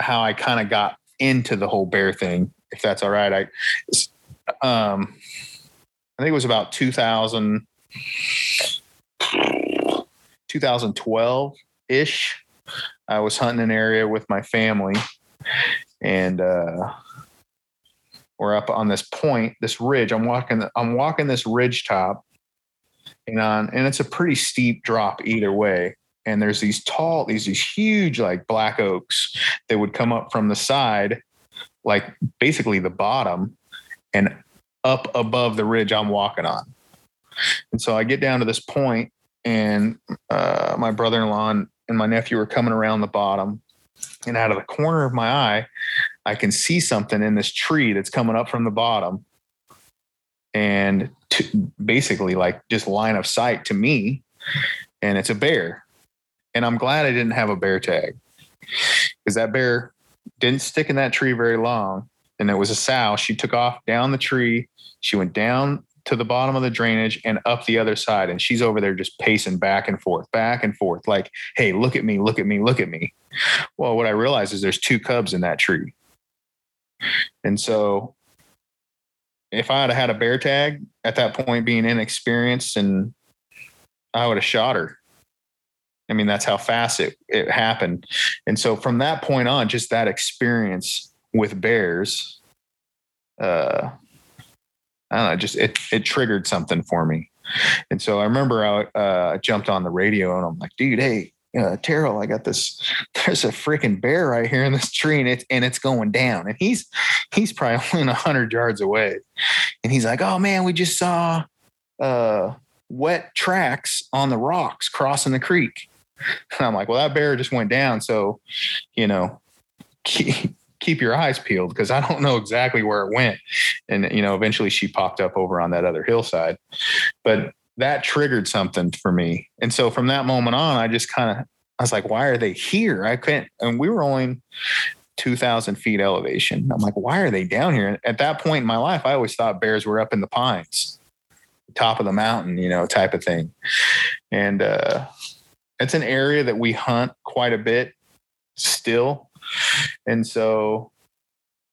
how I kind of got into the whole bear thing, if that's all right. I, um, I think it was about 2000, 2012 ish. I was hunting an area with my family and, uh, we're up on this point, this ridge. I'm walking, I'm walking this ridge top and on, and it's a pretty steep drop either way. And there's these tall, these, these huge like black oaks that would come up from the side, like basically the bottom and up above the ridge I'm walking on. And so I get down to this point and uh, my brother-in-law and, and my nephew are coming around the bottom and out of the corner of my eye, I can see something in this tree that's coming up from the bottom. And to, basically, like just line of sight to me, and it's a bear. And I'm glad I didn't have a bear tag because that bear didn't stick in that tree very long. And it was a sow. She took off down the tree. She went down to the bottom of the drainage and up the other side. And she's over there just pacing back and forth, back and forth, like, hey, look at me, look at me, look at me. Well, what I realized is there's two cubs in that tree. And so if I had had a bear tag at that point, being inexperienced, and I would have shot her. I mean, that's how fast it, it happened. And so from that point on, just that experience with bears, uh, I don't know, just it, it triggered something for me. And so I remember I uh, jumped on the radio and I'm like, dude, hey, uh, Terrell, I got this. [laughs] There's a freaking bear right here in this tree, and it's and it's going down. And he's he's probably [laughs] only hundred yards away, and he's like, "Oh man, we just saw uh, wet tracks on the rocks crossing the creek." [laughs] And I'm like, "Well, that bear just went down, so you know, keep your eyes peeled because I don't know exactly where it went." And you know, eventually she popped up over on that other hillside, but that triggered something for me. And so from that moment on, I just kind of, I was like, why are they here? I couldn't, and we were only 2000 feet elevation. I'm like, why are they down here? At that point in my life, I always thought bears were up in the pines, top of the mountain, you know, type of thing. And, uh, it's an area that we hunt quite a bit still. And so,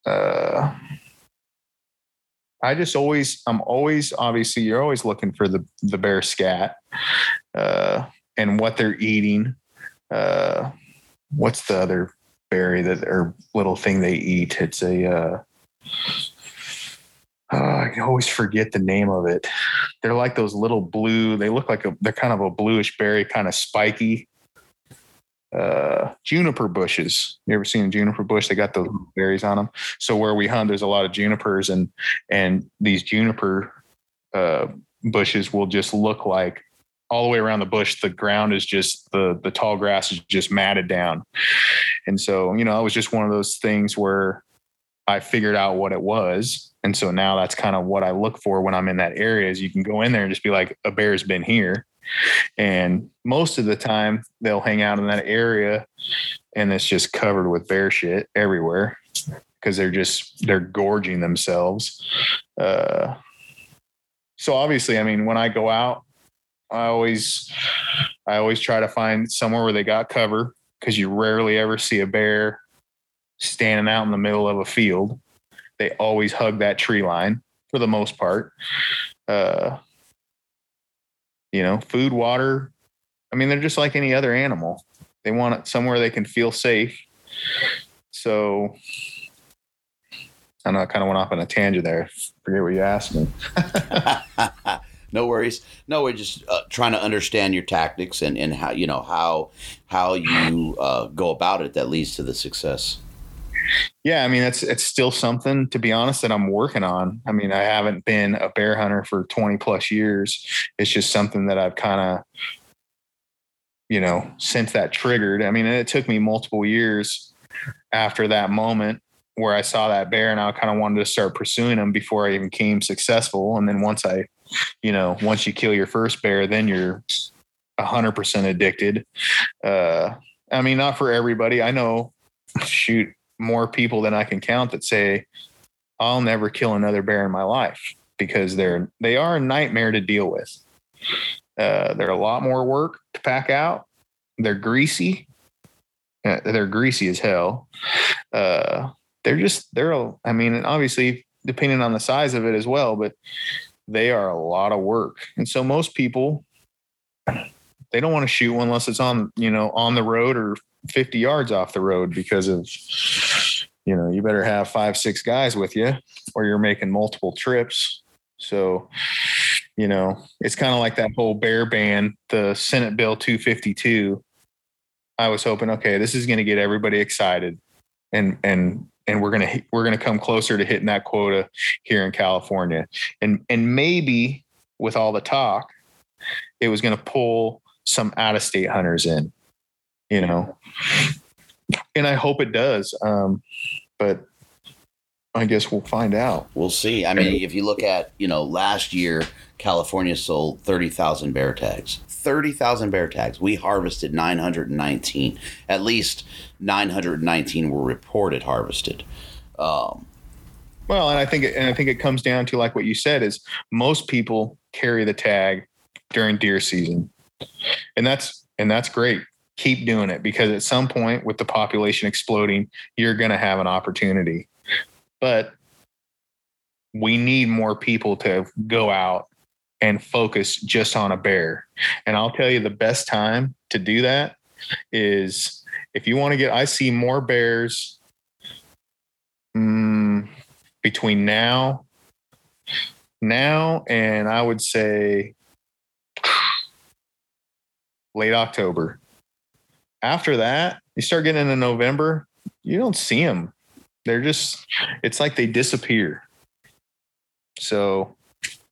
uh, I just always, I'm always, obviously, you're always looking for the the bear scat uh, and what they're eating. Uh, what's the other berry that or little thing they eat? It's a. Uh, uh, I always forget the name of it. They're like those little blue. They look like a. They're kind of a bluish berry, kind of spiky uh, juniper bushes. You ever seen a juniper bush? They got the berries on them. So where we hunt, there's a lot of junipers, and and these juniper uh, bushes will just look like all the way around the bush. The ground is just the the tall grass is just matted down, and so you know it was just one of those things where I figured out what it was. And so now that's kind of what I look for when I'm in that area is you can go in there and just be like, a bear's been here and most of the time they'll hang out in that area and it's just covered with bear shit everywhere because they're just they're gorging themselves. Uh, so obviously, I mean, when I go out, I always I always try to find somewhere where they got cover because you rarely ever see a bear standing out in the middle of a field. They always hug that tree line for the most part. Uh, you know, food, water. I mean, they're just like any other animal. They want it somewhere they can feel safe. So I know I kind of went off on a tangent there. Forget what you asked me. [laughs] no worries. No, we're just uh, trying to understand your tactics and, and how you know how how you uh, go about it that leads to the success yeah, I mean, it's it's still something to be honest that I'm working on. I mean, I haven't been a bear hunter for 20 plus years. It's just something that I've kind of, you know, since that triggered. I mean, it took me multiple years after that moment where I saw that bear and I kind of wanted to start pursuing him before I even came successful. And then once I, you know, once you kill your first bear, then you're hundred percent addicted. Uh, I mean, not for everybody. I know, shoot, more people than I can count that say, I'll never kill another bear in my life. because they're they are a nightmare to deal with. Uh, they're a lot more work to pack out. They're greasy. Uh, they're greasy as hell. Uh, they're just they're. I mean, obviously depending on the size of it as well, but they are a lot of work. And so most people they don't want to shoot unless it's on you know on the road or 50 yards off the road because of you know you better have five six guys with you or you're making multiple trips. So you know it's kind of like that whole bear ban the senate bill 252 i was hoping okay this is going to get everybody excited and and and we're to we're to come closer to hitting that quota here in california. And and maybe with all the talk it was going to pull some out of state hunters in you know? And i hope it does. Um but i guess we'll find out We'll see. I mean, if you look at, you know, last year, California sold 30,000 bear tags. 30,000 bear tags. We harvested 919. At least 919 were reported harvested. Um, well and i think it, and i think it comes down to like what you said is most people carry the tag during deer season and that's and that's great keep doing it because at some point with the population exploding you're going to have an opportunity. But we need more people to go out and focus just on a bear. And i'll tell you the best time to do that is if you want to get i see more bears mm, between now now and i would say late october after that you start getting into november you don't see them they're just it's like they disappear. So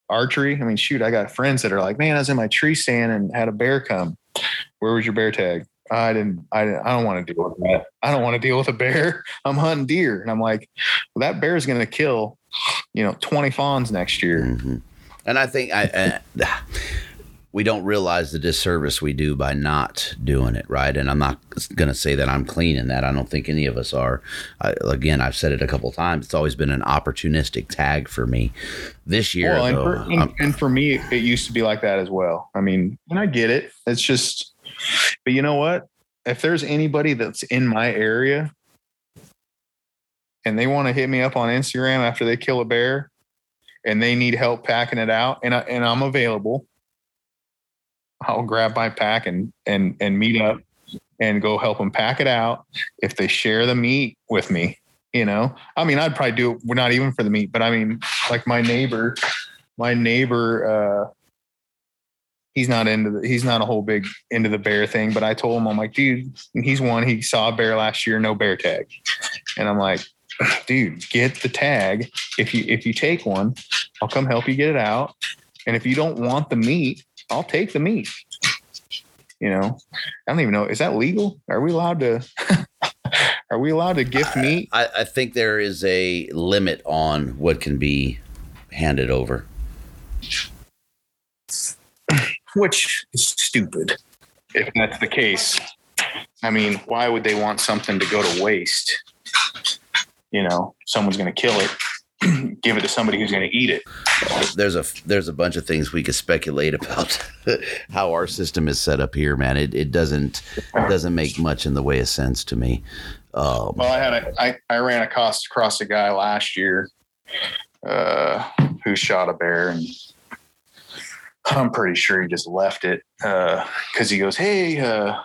archery i mean shoot i got friends that are like man i was in my tree stand and had a bear come. Where was your bear tag? I didn't i, didn't, I don't want to deal with that. I don't want to deal with a bear. [laughs] I'm hunting deer. And i'm like well, that bear is going to kill you know 20 fawns next year. Mhm. And I think I, uh, we don't realize the disservice we do by not doing it, right? And I'm not going to say that I'm clean in that. I don't think any of us are. I, again, I've said it a couple times. It's always been an opportunistic tag for me. This year, well, and, though, for, and, and for me, it used to be like that as well. I mean, and I get it. It's just, but you know what? If there's anybody that's in my area and they want to hit me up on Instagram after they kill a bear and they need help packing it out, and I, and I'm available, I'll grab my pack and and and meet up and go help them pack it out. If they share the meat with me, you know, I mean, I'd probably do it. We're not even for the meat, but I mean, like my neighbor, my neighbor, uh, he's not into the, he's not a whole big into the bear thing, but I told him, I'm like, dude, he's one, he saw a bear last year, no bear tag. And I'm like, dude, get the tag. If you, if you take one, I'll come help you get it out. And if you don't want the meat, I'll take the meat. You know, I don't even know. Is that legal? Are we allowed to, [laughs] are we allowed to gift meat? I, I think there is a limit on what can be handed over. which is stupid if that's the case. I mean, why would they want something to go to waste? You know, someone's going to kill it, [clears throat] give it to somebody who's going to eat it. There's a there's a bunch of things we could speculate about [laughs] how our system is set up here, man. It it doesn't doesn't make much in the way of sense to me. Um, Well, I had a, I, I ran across across a guy last year uh, who shot a bear, and I'm pretty sure he just left it because he goes, "Hey, uh,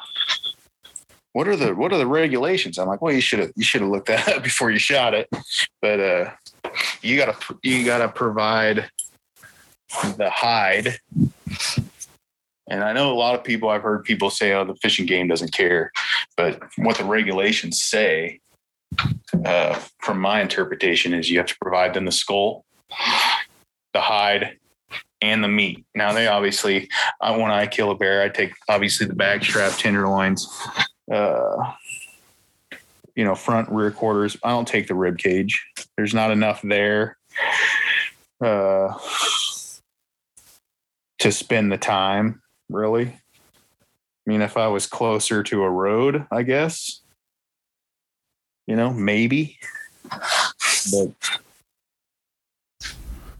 what are the what are the regulations?" I'm like, "Well, you should have you should have looked that [laughs] up before you shot it." But uh, you gotta you gotta provide the hide. And I know a lot of people I've heard people say, "Oh, the Fish and Game doesn't care," but what the regulations say, uh, from my interpretation, is you have to provide them the skull, the hide, and the meat. Now they obviously, uh, when I kill a bear, I take obviously the backstrap, tenderloins, uh, you know, front rear quarters. I don't take the rib cage. There's not enough there uh, to spend the time, really. I mean, if I was closer to a road, I guess, you know, maybe. But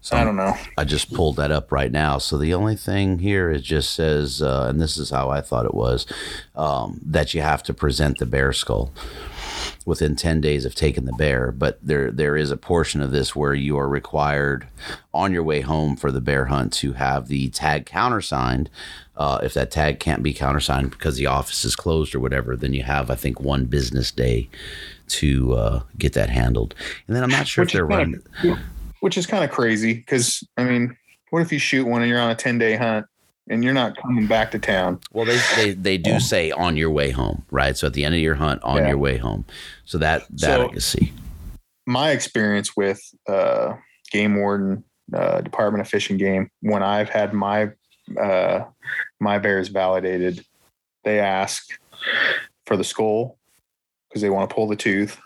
So I don't know. I just pulled that up right now. So the only thing here it just says, uh, and this is how I thought it was, um, that you have to present the bear skull within 10 days of taking the bear but there there is a portion of this where you are required on your way home for the bear hunt to have the tag countersigned. Uh, if that tag can't be countersigned because the office is closed or whatever then you have i think one business day to uh, get that handled. And then i'm not sure Which if they're running Which is kind of crazy because I mean, what if you shoot one and you're on a ten day hunt and you're not coming back to town? Well, they, they they do say on your way home, right? So at the end of your hunt, on Yeah. your way home. So that that I can see. my experience with uh, game warden, uh, Department of Fish and Game, when I've had my uh, my bears validated, they ask for the skull because they want to pull the tooth.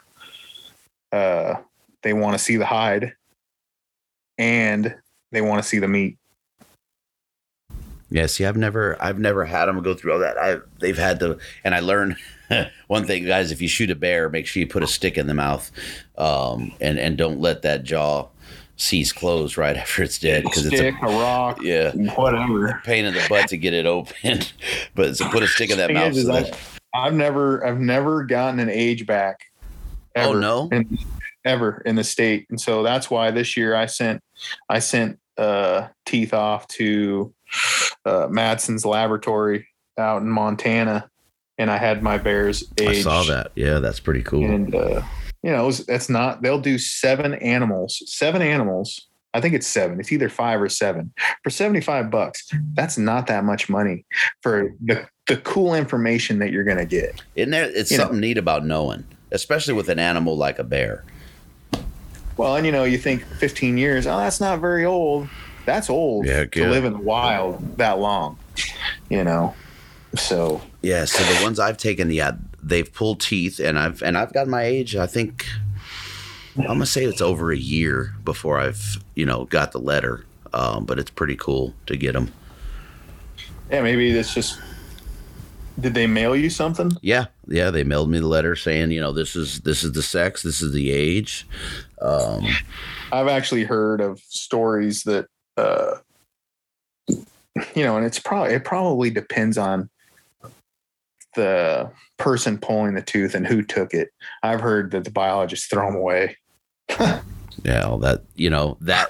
Uh, they want to see the hide, and they want to see the meat. Yeah, see, I've never I've never had them go through all that. I they've had to, and I learned [laughs] one thing, guys. If you shoot a bear, make sure you put a stick in the mouth, um, and and don't let that jaw seize close right [laughs] after it's dead because it's a a rock, yeah whatever. pain in the butt to get it open. [laughs] but so put a stick in that mouth. is, so that- I've never I've never gotten an age back. oh no, in, ever in the state and so that's why this year i sent i sent uh teeth off to uh Matson's laboratory out in montana and i had my bears I saw that. Yeah, that's pretty cool. and uh you know it's not they'll do seven animals seven animals i think it's seven it's either five or seven for 75 bucks that's not that much money for the the cool information that you're going to get Isn't there? It's you know. something neat about knowing, especially with an animal like a bear. Well, and you know, you think 15 years, oh, that's not very old. That's old Yeah, to live in the wild that long, you know. So Yeah, so the ones I've taken, yeah, they've pulled teeth, and I've and I've got my age. I think I'm gonna say it's over a year before I've you know got the letter, um, but it's pretty cool to get them. yeah, maybe it's just. Did they mail you something? Yeah, yeah, they mailed me the letter saying you know this is this is the sex, this is the age. Um, I've actually heard of stories that, uh, you know, and it's probably it probably depends on the person pulling the tooth and who took it. I've heard that the biologists throw them away. [laughs] yeah, well, that you know that.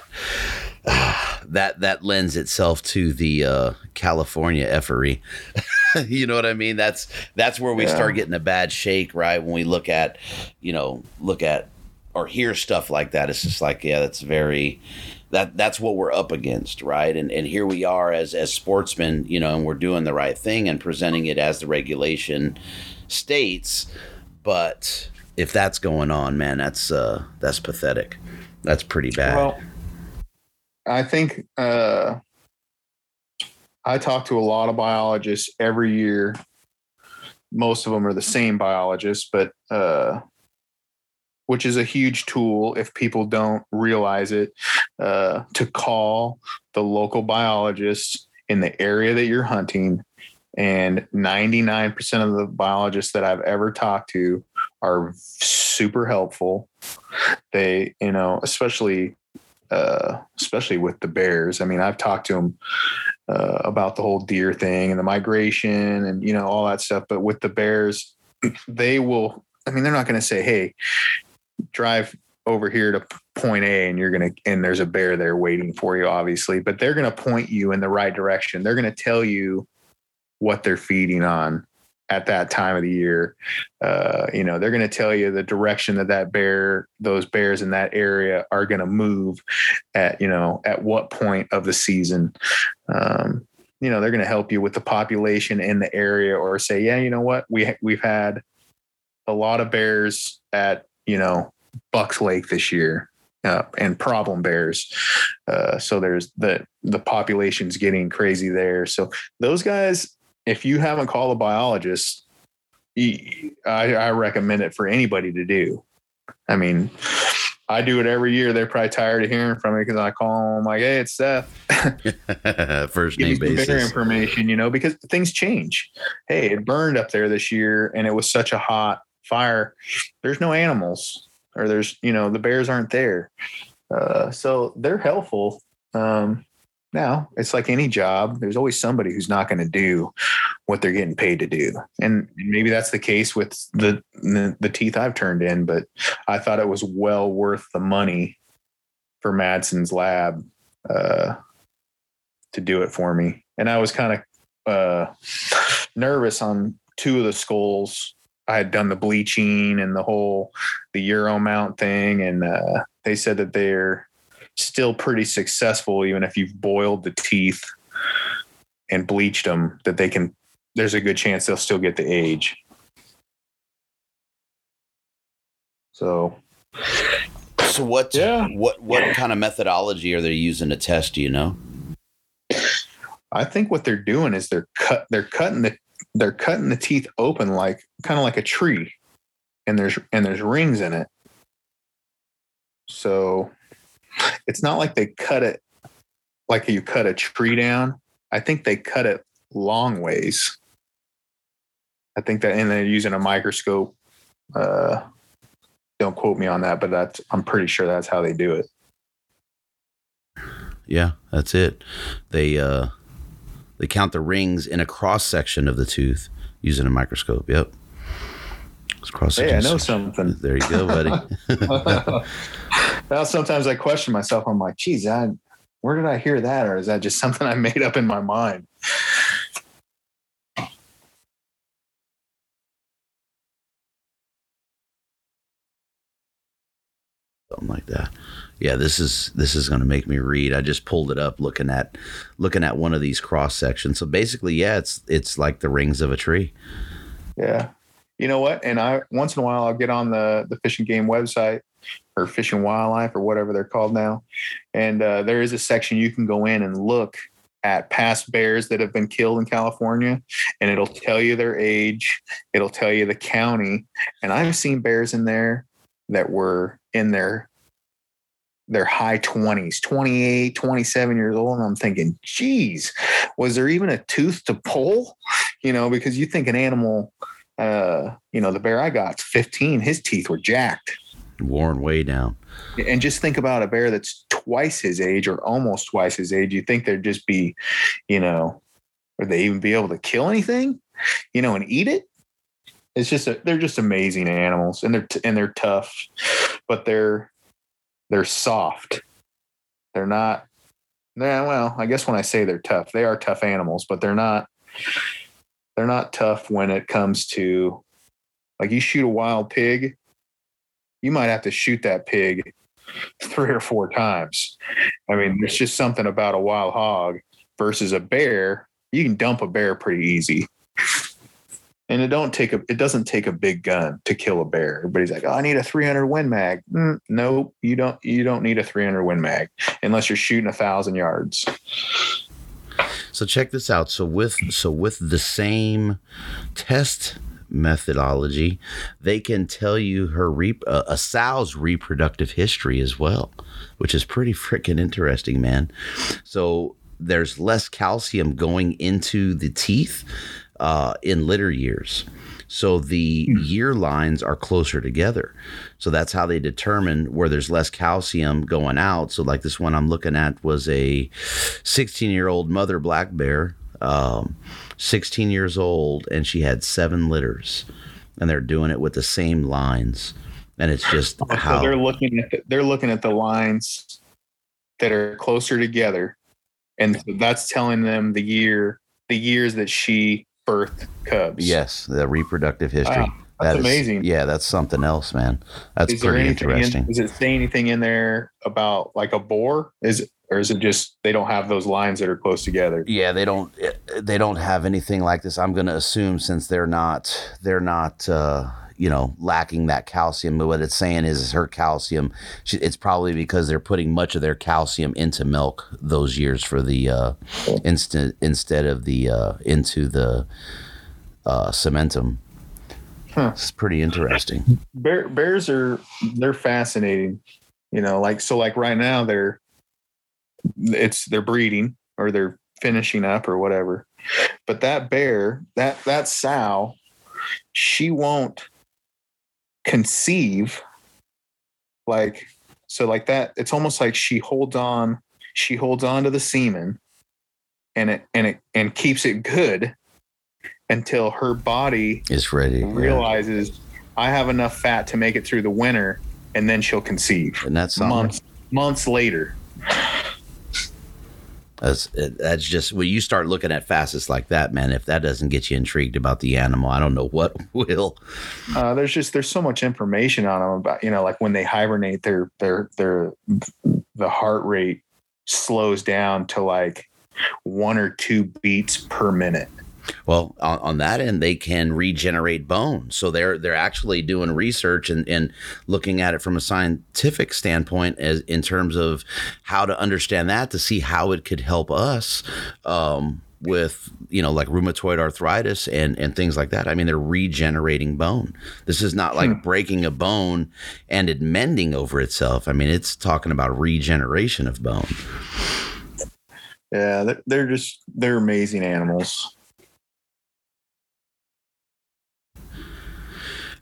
[sighs] that that lends itself to the uh, California effery. [laughs] you know what I mean? That's that's where we Yeah. start getting a bad shake, right? When we look at, you know, look at or hear stuff like that. It's just like, yeah, that's very that that's what we're up against, right? And and here we are as as sportsmen, you know, and we're doing the right thing and presenting it as the regulation states, but if that's going on, man, that's uh that's pathetic. That's pretty bad. Well, I think uh, I talk to a lot of biologists every year. Most of them are the same biologists, but uh, which is a huge tool if people don't realize it uh, to call the local biologists in the area that you're hunting. And 99% of the biologists that I've ever talked to are super helpful. They, you know, especially uh, especially with the bears. I mean, I've talked to them uh, about the whole deer thing and the migration and you know all that stuff. But with the bears, [clears throat] they will. I mean, they're not going to say, "Hey, drive over here to point A," and you're going to and there's a bear there waiting for you, obviously. But they're going to point you in the right direction. They're going to tell you what they're feeding on at that time of the year. Uh, you know, they're going to tell you the direction that that bear, those bears in that area are going to move at, you know, at what point of the season. Um, you know, they're going to help you with the population in the area or say, yeah, you know what, we, we've had a lot of bears at, you know, Bucks Lake this year. Uh, and problem bears, uh, so there's the the population's getting crazy there. So those guys, if you haven't called a biologist, I, I recommend it for anybody to do. I mean, I do it every year. They're probably tired of hearing from me because I call them like, "Hey, it's Seth. [laughs] First name some bigger basis. information," you know, because things change. Hey, it burned up there this year, and it was such a hot fire. There's no animals, or there's you know the bears aren't there. Uh, so they're helpful. Um, now it's like any job. There's always somebody who's not going to do what they're getting paid to do, and maybe that's the case with the, the the teeth I've turned in. But I thought it was well worth the money for Matson's lab uh, to do it for me, and I was kind of uh, nervous on two of the skulls. I had done the bleaching and the whole the Euro mount thing, and uh, they said that they're still pretty successful, even if you've boiled the teeth and bleached them, that they can, there's a good chance they'll still get the age. So, So what? Yeah. What what kind of methodology are they using to test? Do you know? I think what they're doing is they're cut, they're cutting the, they're cutting the teeth open like kind of like a tree and there's, and there's rings in it. So it's not like they cut it like you cut a tree down. I think they cut it long ways. I think that, and they're using a microscope. Uh, don't quote me on that, but that's I'm pretty sure that's how they do it. Yeah, that's it. They uh they count the rings in a cross section of the tooth using a microscope. Yep. It's cross section. Hey, I know something. There you go, buddy. [laughs] now sometimes I question myself. I'm like, geez, I, where did I hear that? Or is that just [laughs] something I made up in my mind? something like that. Yeah, this is this is going to make me read. I just pulled it up looking at looking at one of these cross sections. So basically, yeah, it's it's like the rings of a tree. Yeah. You know what? And I once in a while I'll get on the the Fish and Game website or Fish and Wildlife or whatever they're called now, and uh, there is a section you can go in and look at past bears that have been killed in California, and it'll tell you their age, it'll tell you the county, and I've seen bears in there that were in their their high 20s 28 27 years old and i'm thinking geez was there even a tooth to pull? You know because you think an animal uh you know the bear i got 15 his teeth were jacked. Worn way down. and just think about a bear that's twice his age or almost twice his age you think there'd just be you know would they even be able to kill anything? You know and eat it? It's just a, they're just amazing animals and they're t- and they're tough but they're they're soft. They're not yeah well i guess when i say they're tough they are tough animals but they're not they're not tough when it comes to like you shoot a wild pig you might have to shoot that pig three or four times. I mean there's just something about a wild hog versus a bear you can dump a bear pretty easy and it don't take a it doesn't take a big gun to kill a bear. Everybody's like, "Oh, I need a 300 Win Mag." Mm, nope, you don't. You don't need a 300 Win Mag unless you're shooting a thousand yards. So check this out. So with so with the same test methodology, they can tell you her re- uh, a sow's reproductive history as well, which is pretty freaking interesting, man. So there's less calcium going into the teeth uh, in litter years. So the year lines are closer together. So that's how they determine where there's less calcium going out. So like this one I'm looking at was a 16 year old mother black bear, um, 16 years old, and she had seven litters, and they're doing it with the same lines. And it's just [laughs] how they're looking at the, they're looking at the lines that are closer together, and so that's telling them the year the years that she birthed cubs. yes, the reproductive history. Wow, that's That is- amazing. Yeah, that's something else, man. That's is pretty interesting. In, does it say anything in there about like a boar? Is it, or is it just they don't have those lines that are close together? yeah they don't they don't have anything like this i'm going to assume since they're not they're not uh you know lacking that calcium but what it's saying is, is her calcium she, it's probably because they're putting much of their calcium into milk those years for the uh instant instead of the uh into the uh cementum Huh. it's pretty interesting Bear, bears are they're fascinating. You know, like so like right now they're it's they're breeding or they're finishing up or whatever. But that bear, that that sow, she won't conceive like So like that, it's almost like she holds on, she holds on to the semen and it and it and keeps it good until her body It's ready. yeah. realizes I have enough fat to make it through the winter, and then she'll conceive And that's months months later. That's that's just when you start looking at facets like that, man. If that doesn't get you intrigued about the animal, I don't know what [laughs] will. Uh, there's just there's so much information on them about you know like when they hibernate, their their their the heart rate slows down to like one or two beats per minute. Well, on, on that end, they can regenerate bone. So they're they're actually doing research and, and looking at it from a scientific standpoint as in terms of how to understand that to see how it could help us um, with you know like rheumatoid arthritis and and things like that. I mean, they're regenerating bone. This is not like breaking a bone and it mending over itself. I mean, it's talking about regeneration of bone. Yeah, they're, they're just they're amazing animals.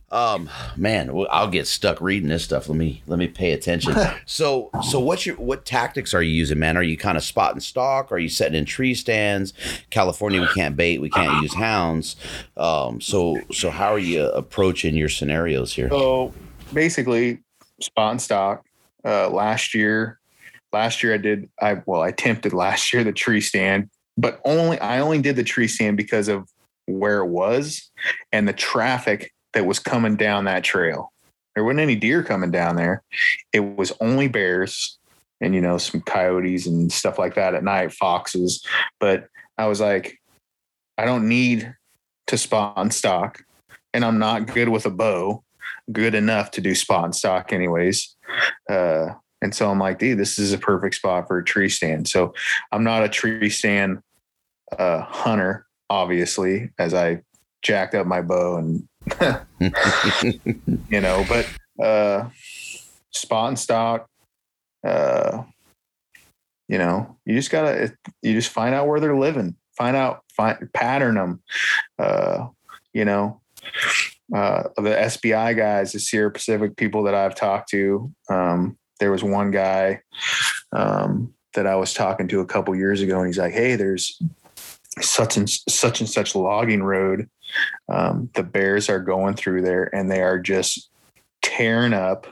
Um, man, well, I'll get stuck reading this stuff. Let me let me pay attention. [laughs] so, so what's your what tactics are you using, man? Are you kind of spot and stalk? Are you setting in tree stands? California, we can't bait, we can't use hounds. Um, so so how are you approaching your scenarios here? So basically, spot and stock. Uh, last year, last year I did. I well, I attempted last year the tree stand, but only I only did the tree stand because of where it was and the traffic that was coming down that trail. There wasn't any deer coming down there. It was only bears and you know some coyotes and stuff like that at night, foxes. But I was like, I don't need to spot and stock, and I'm not good with a bow good enough to do spot and stock anyways. Uh, and so I'm like, dude, this is a perfect spot for a tree stand. So I'm not a tree stand uh, hunter, obviously, as I jacked up my bow and, [laughs] you know, but uh, spot and stock, uh, you know, you just gotta, you just find out where they're living, find out, find, pattern them, uh, you know, uh, the SPI guys, the Sierra Pacific people that I've talked to. Um, there was one guy um, that I was talking to a couple years ago, and he's like, "Hey, there's such and such and such logging road. Um, the bears are going through there, and they are just tearing up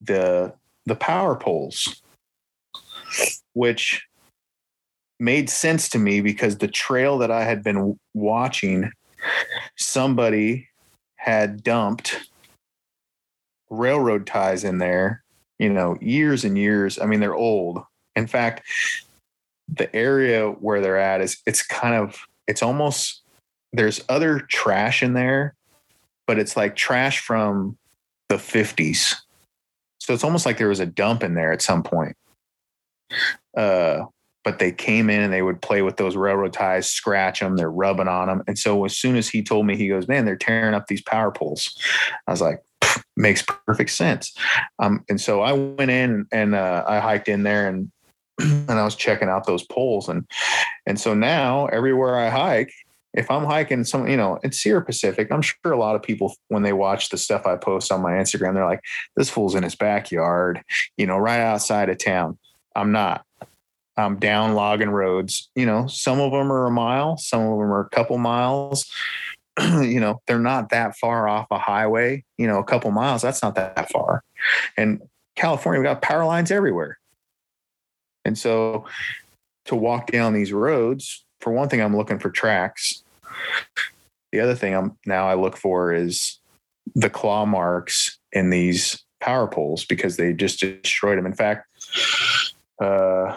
the the power poles." Which made sense to me because the trail that I had been watching, somebody had dumped railroad ties in there, you know, years and years. I mean, they're old. In fact, the area where they're at is it's kind of it's almost there's other trash in there, but it's like trash from the 50s. So it's almost like there was a dump in there at some point. Uh but they came in and they would play with those railroad ties, scratch them, they're rubbing on them. And so as soon as he told me, he goes, Man, they're tearing up these power poles. I was like, makes perfect sense. Um, and so I went in and uh, I hiked in there and [clears throat] and I was checking out those poles. And and so now everywhere I hike, if I'm hiking some, you know, in Sierra Pacific, I'm sure a lot of people when they watch the stuff I post on my Instagram, they're like, this fool's in his backyard, you know, right outside of town. I'm not. I'm down logging roads. You know, some of them are a mile, some of them are a couple miles. [clears throat] you know, they're not that far off a highway. You know, a couple miles, that's not that far. And California, we got power lines everywhere. And so to walk down these roads, for one thing, I'm looking for tracks. The other thing I'm now I look for is the claw marks in these power poles because they just destroyed them. In fact, uh,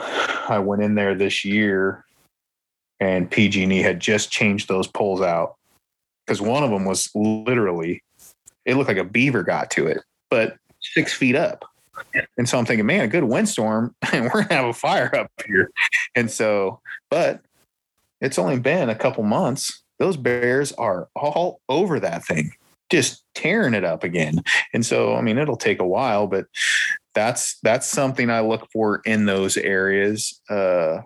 I went in there this year and PG&E had just changed those poles out because one of them was literally, it looked like a beaver got to it, but six feet up. And so I'm thinking, man, a good windstorm and [laughs] we're gonna have a fire up here. And so, but it's only been a couple months. Those bears are all over that thing, just tearing it up again. And so, I mean, it'll take a while, but that's that's something I look for in those areas. Uh,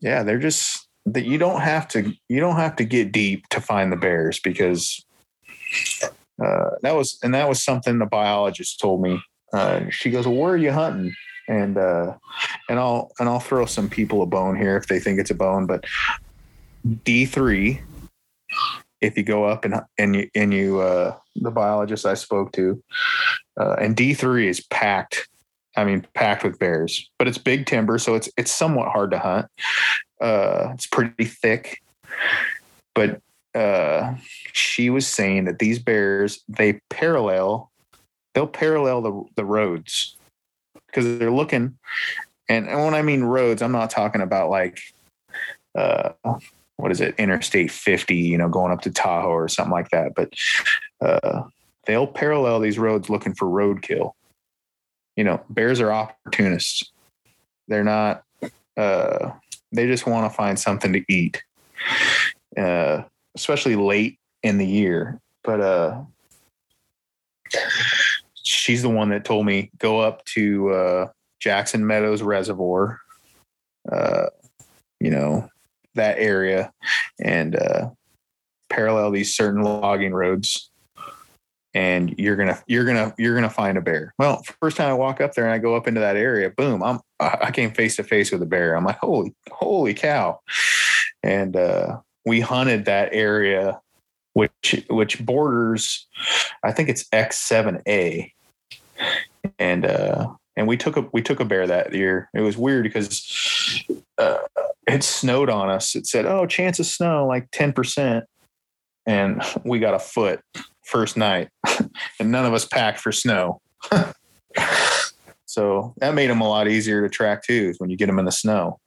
yeah, they're just that you don't have to you don't have to get deep to find the bears because uh, that was and that was something the biologist told me. Uh, she goes, well, "Where are you hunting?" And uh, and I'll and I'll throw some people a bone here if they think it's a bone, but D three. If you go up and and you and you uh, the biologist I spoke to, uh, and D three is packed. I mean, packed with bears, but it's big timber, so it's it's somewhat hard to hunt. Uh, it's pretty thick, but uh, she was saying that these bears they parallel they'll parallel the the roads because they're looking and, and when I mean roads, I'm not talking about like uh what is it, Interstate 50, you know, going up to Tahoe or something like that. But uh they'll parallel these roads looking for roadkill. You know, bears are opportunists. They're not uh they just want to find something to eat. Uh especially late in the year. But uh, she's the one that told me go up to uh, Jackson Meadows Reservoir, uh, you know, that area, and uh, parallel these certain logging roads. And you're gonna you're gonna you're gonna find a bear. Well, first time I walk up there and I go up into that area, boom! I'm I came face to face with a bear. I'm like, holy holy cow! And uh, we hunted that area which which borders I think it's X7A. And uh and we took a we took a bear that year. It was weird because uh, it snowed on us. It said, "Oh, chance of snow like 10%." And we got a foot first night. [laughs] and none of us packed for snow. [laughs] so that made them a lot easier to track too when you get them in the snow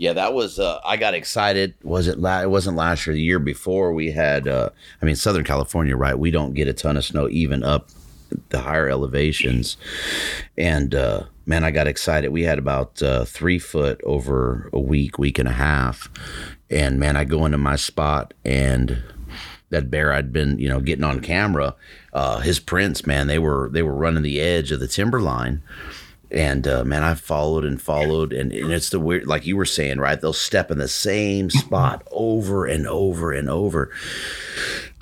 yeah, that was. Uh, I got excited. Was it? La- it wasn't last year. The year before, we had. Uh, I mean, Southern California, right? We don't get a ton of snow even up the higher elevations. And uh, man, I got excited. We had about uh, three foot over a week, week and a half. And man, I go into my spot and that bear I'd been, you know, getting on camera, uh, his prints, man, they were they were running the edge of the timber line and uh, man, I followed and followed, and, and it's the weird, like you were saying, right? They'll step in the same spot over and over and over.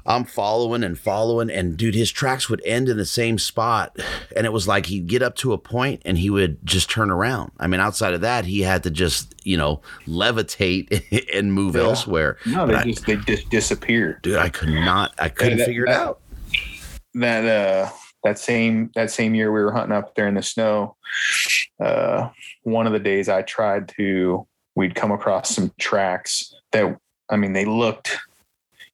I'm following and following, and dude, his tracks would end in the same spot, and it was like he'd get up to a point and he would just turn around. I mean, outside of that, he had to just you know levitate [laughs] and move yeah. elsewhere. No, they but just I, they just disappeared, dude. I could not, I couldn't that, figure it out. That uh that same that same year we were hunting up there in the snow uh, one of the days i tried to we'd come across some tracks that i mean they looked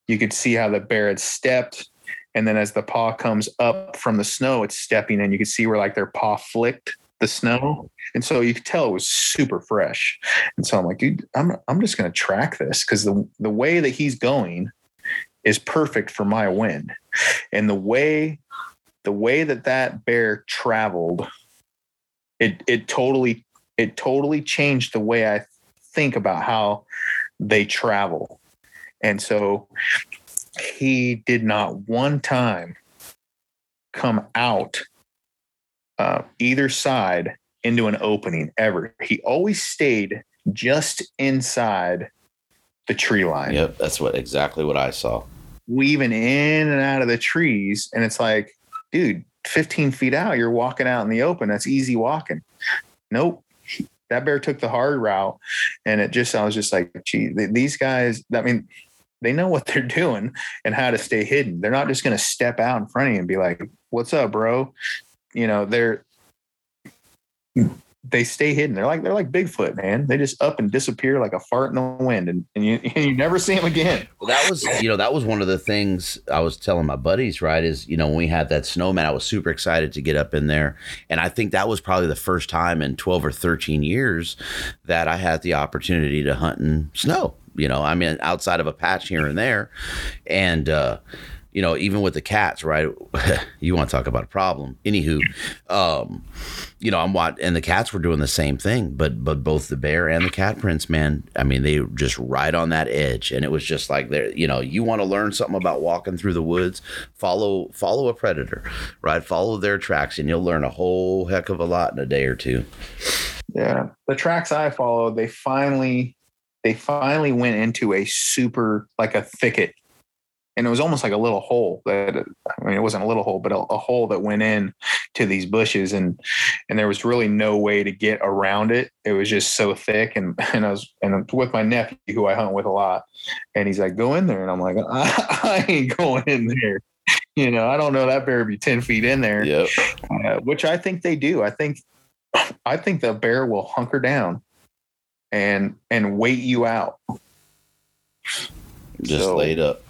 you could see how the bear had stepped and then as the paw comes up from the snow it's stepping and you could see where like their paw flicked the snow and so you could tell it was super fresh. And so i'm like dude i'm, I'm just going to track this because the, the way that he's going is perfect for my wind. And the way the way that that bear traveled, it it totally it totally changed the way I think about how they travel. And so he did not one time come out uh, either side into an opening ever. He always stayed just inside the tree line. Yep, that's what exactly what I saw. Weaving in and out of the trees, and it's like dude, 15 feet out, you're walking out in the open. That's easy walking. Nope. That bear took the hard route. And it just, I was just like, gee, these guys, I mean, they know what they're doing and how to stay hidden. They're not just going to step out in front of you and be like, what's up, bro? You know, they're, they stay hidden. They're like they're like Bigfoot, man. They just up and disappear like a fart in the wind, and, and you [laughs] and you never see them again. Well, that was you know that was one of the things I was telling my buddies. Right, is you know when we had that snowman, I was super excited to get up in there, and I think that was probably the first time in twelve or thirteen years that I had the opportunity to hunt in snow. You know, I mean, outside of a patch here and there, and. uh you know, even with the cats, right? [laughs] you want to talk about a problem. Anywho, um, you know, I'm what, and the cats were doing the same thing, but but both the bear and the cat prints, man, I mean, they were just right on that edge, and it was just like there, you know, you want to learn something about walking through the woods, follow follow a predator, right? Follow their tracks, and you'll learn a whole heck of a lot in a day or two. Yeah, the tracks I followed, they finally they finally went into a super like a thicket and it was almost like a little hole that I mean it wasn't a little hole, but a, a, hole that went in to these bushes, and and there was really no way to get around it. It was just so thick, and [laughs] and I was and with my nephew who I hunt with a lot, and he's like, "Go in there," and I'm like, [laughs] "I, I ain't going in there." You know, I don't know that bear be ten feet in there. Yep. Uh, which I think they do. I think I think the bear will hunker down and and wait you out. Just so, laid up.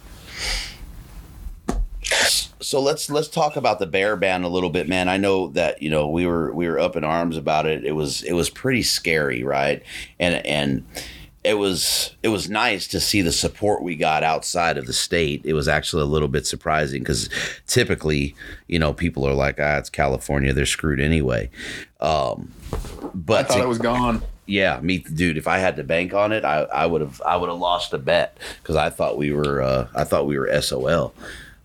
So let's let's talk about the bear ban a little bit, man. I know that you know we were we were up in arms about it. It was it was pretty scary, right? And and it was it was nice to see the support we got outside of the state. It was actually a little bit surprising because typically, you know, people are like, ah, it's California, they're screwed anyway. Um, but I thought to, it was gone. Yeah, me, dude. If I had to bank on it, I, would have I would have lost a bet because I thought we were uh, I thought we were SOL.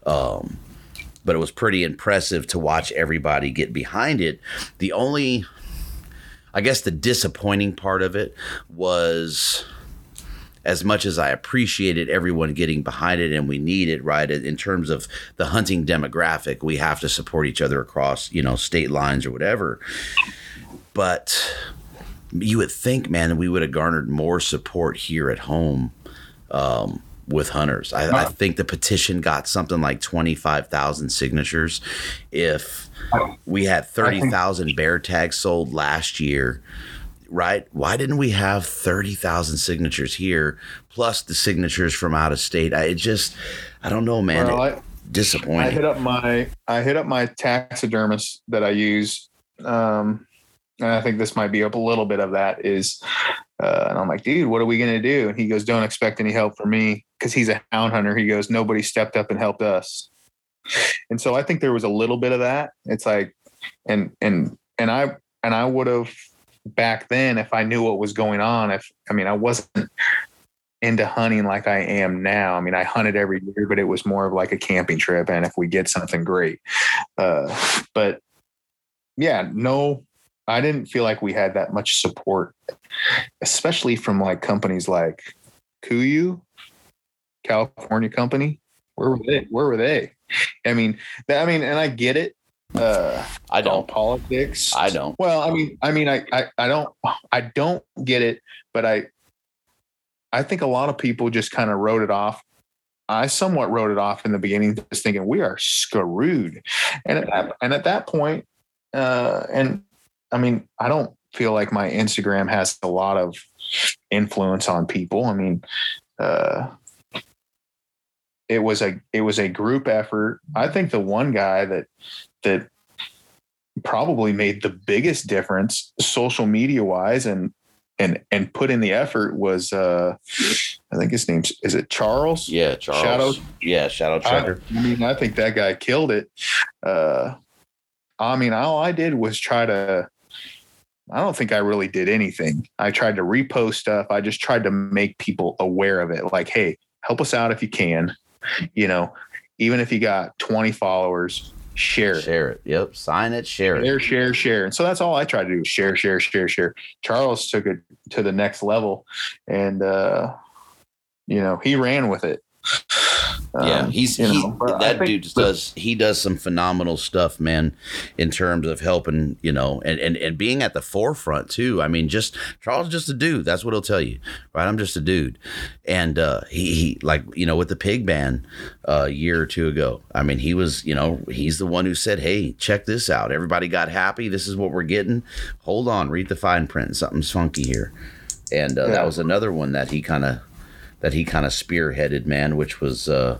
Um, but it was pretty impressive to watch everybody get behind it. The only I guess the disappointing part of it was as much as I appreciated everyone getting behind it and we need it, right? In terms of the hunting demographic, we have to support each other across, you know, state lines or whatever. But you would think, man, we would have garnered more support here at home um, with hunters. I, I, think the petition got something like 25,000 signatures. If we had 30,000 bear tags sold last year, right? Why didn't we have 30,000 signatures here plus the signatures from out of state? I just, I don't know, man. Well, I, disappointing. I hit up my, I hit up my taxidermist that I use. Um, and I think this might be up a little bit of that is, uh, and I'm like, dude, what are we going to do? And he goes, don't expect any help from me. Cause he's a hound hunter. He goes, nobody stepped up and helped us. And so I think there was a little bit of that. It's like, and, and, and I, and I would have back then if I knew what was going on. If, I mean, I wasn't into hunting like I am now. I mean, I hunted every year, but it was more of like a camping trip. And if we get something great, uh, but yeah, no, I didn't feel like we had that much support, especially from like companies like KUIU, California company. Where were they? Where were they? I mean, I mean, and I get it. Uh, I don't politics. I don't. Well, I mean, I mean, I, I, I don't, I don't get it, but I, I think a lot of people just kind of wrote it off. I somewhat wrote it off in the beginning, just thinking we are screwed, and at that, and at that point, uh, and I mean, I don't feel like my Instagram has a lot of influence on people. I mean, uh, it was a it was a group effort. I think the one guy that that probably made the biggest difference social media wise and and and put in the effort was uh I think his name's is it Charles? Yeah, Charles. Shadow. Yeah, Shadow Tracker. I, I mean, I think that guy killed it. Uh I mean, all I did was try to I don't think I really did anything. I tried to repost stuff. I just tried to make people aware of it. Like, hey, help us out if you can. You know, even if you got 20 followers, share it. Share it. Yep. Sign it, share it. Share, share, share. And so that's all I tried to do share, share, share, share. Charles took it to the next level and uh you know, he ran with it. Yeah, um, he's he, know, that think, dude does he does some phenomenal stuff, man, in terms of helping, you know, and, and and being at the forefront too. I mean, just Charles just a dude. That's what he'll tell you, right? I'm just a dude, and uh, he he like you know with the pig ban uh, a year or two ago. I mean, he was you know he's the one who said, "Hey, check this out." Everybody got happy. This is what we're getting. Hold on, read the fine print. Something's funky here, and uh, yeah. that was another one that he kind of that he kind of spearheaded, man, which was uh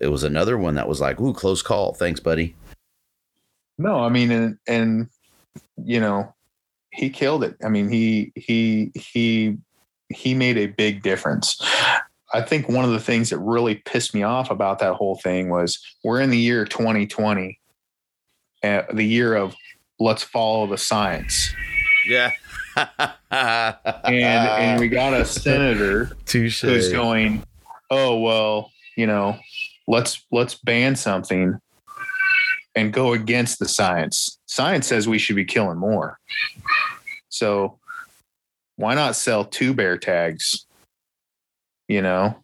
it was another one that was like, ooh, close call. Thanks, buddy. No, I mean, and and you know, he killed it. I mean, he he he he made a big difference. I think one of the things that really pissed me off about that whole thing was we're in the year 2020, uh, the year of let's follow the science. Yeah and and we got a senator Touché. who's going, oh well, you know, let's let's ban something and go against the science. Science says we should be killing more. So why not sell two bear tags? You know,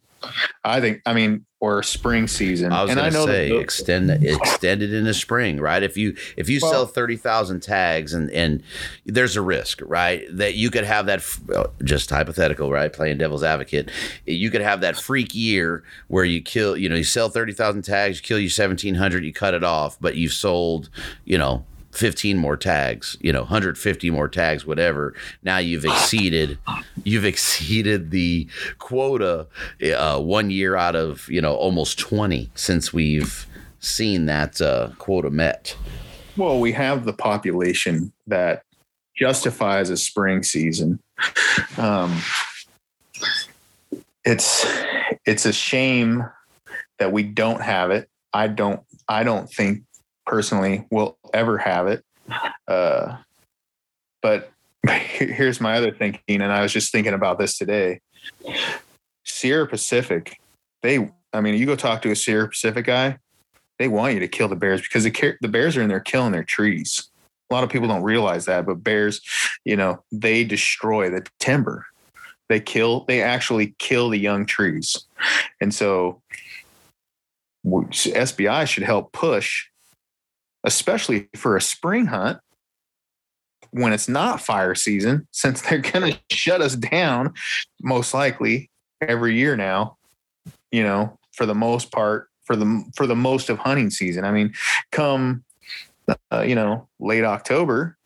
I think. I mean, or spring season. I was and going I to know say that the- extend extend it into spring, right? If you if you Well- sell thirty thousand tags and and there's a risk, right, that you could have that oh, just hypothetical, right? Playing devil's advocate, you could have that freak year where you kill, you know, you sell thirty thousand tags, you kill you seventeen hundred, you cut it off, but you've sold, you know. 15 more tags, you know, 150 more tags, whatever. Now you've exceeded, you've exceeded the quota uh, one year out of, you know, almost 20 since we've seen that uh, quota met. Well, we have the population that justifies a spring season. Um, it's it's a shame that we don't have it. I don't I don't think personally we'll ever have it. Uh, but [laughs] here's my other thinking, and I was just thinking about this today. Sierra Pacific, they I mean, you go talk to a Sierra Pacific guy, they want you to kill the bears because the the bears are in there killing their trees. A lot of people don't realize that, but bears, you know, they destroy the timber. They kill. They actually kill the young trees, and so SPI should help push, especially for a spring hunt when it's not fire season, [laughs] since they're going to shut us down most likely every year now. You know, for the most part, for the for the most of hunting season. I mean, come uh, you know late October,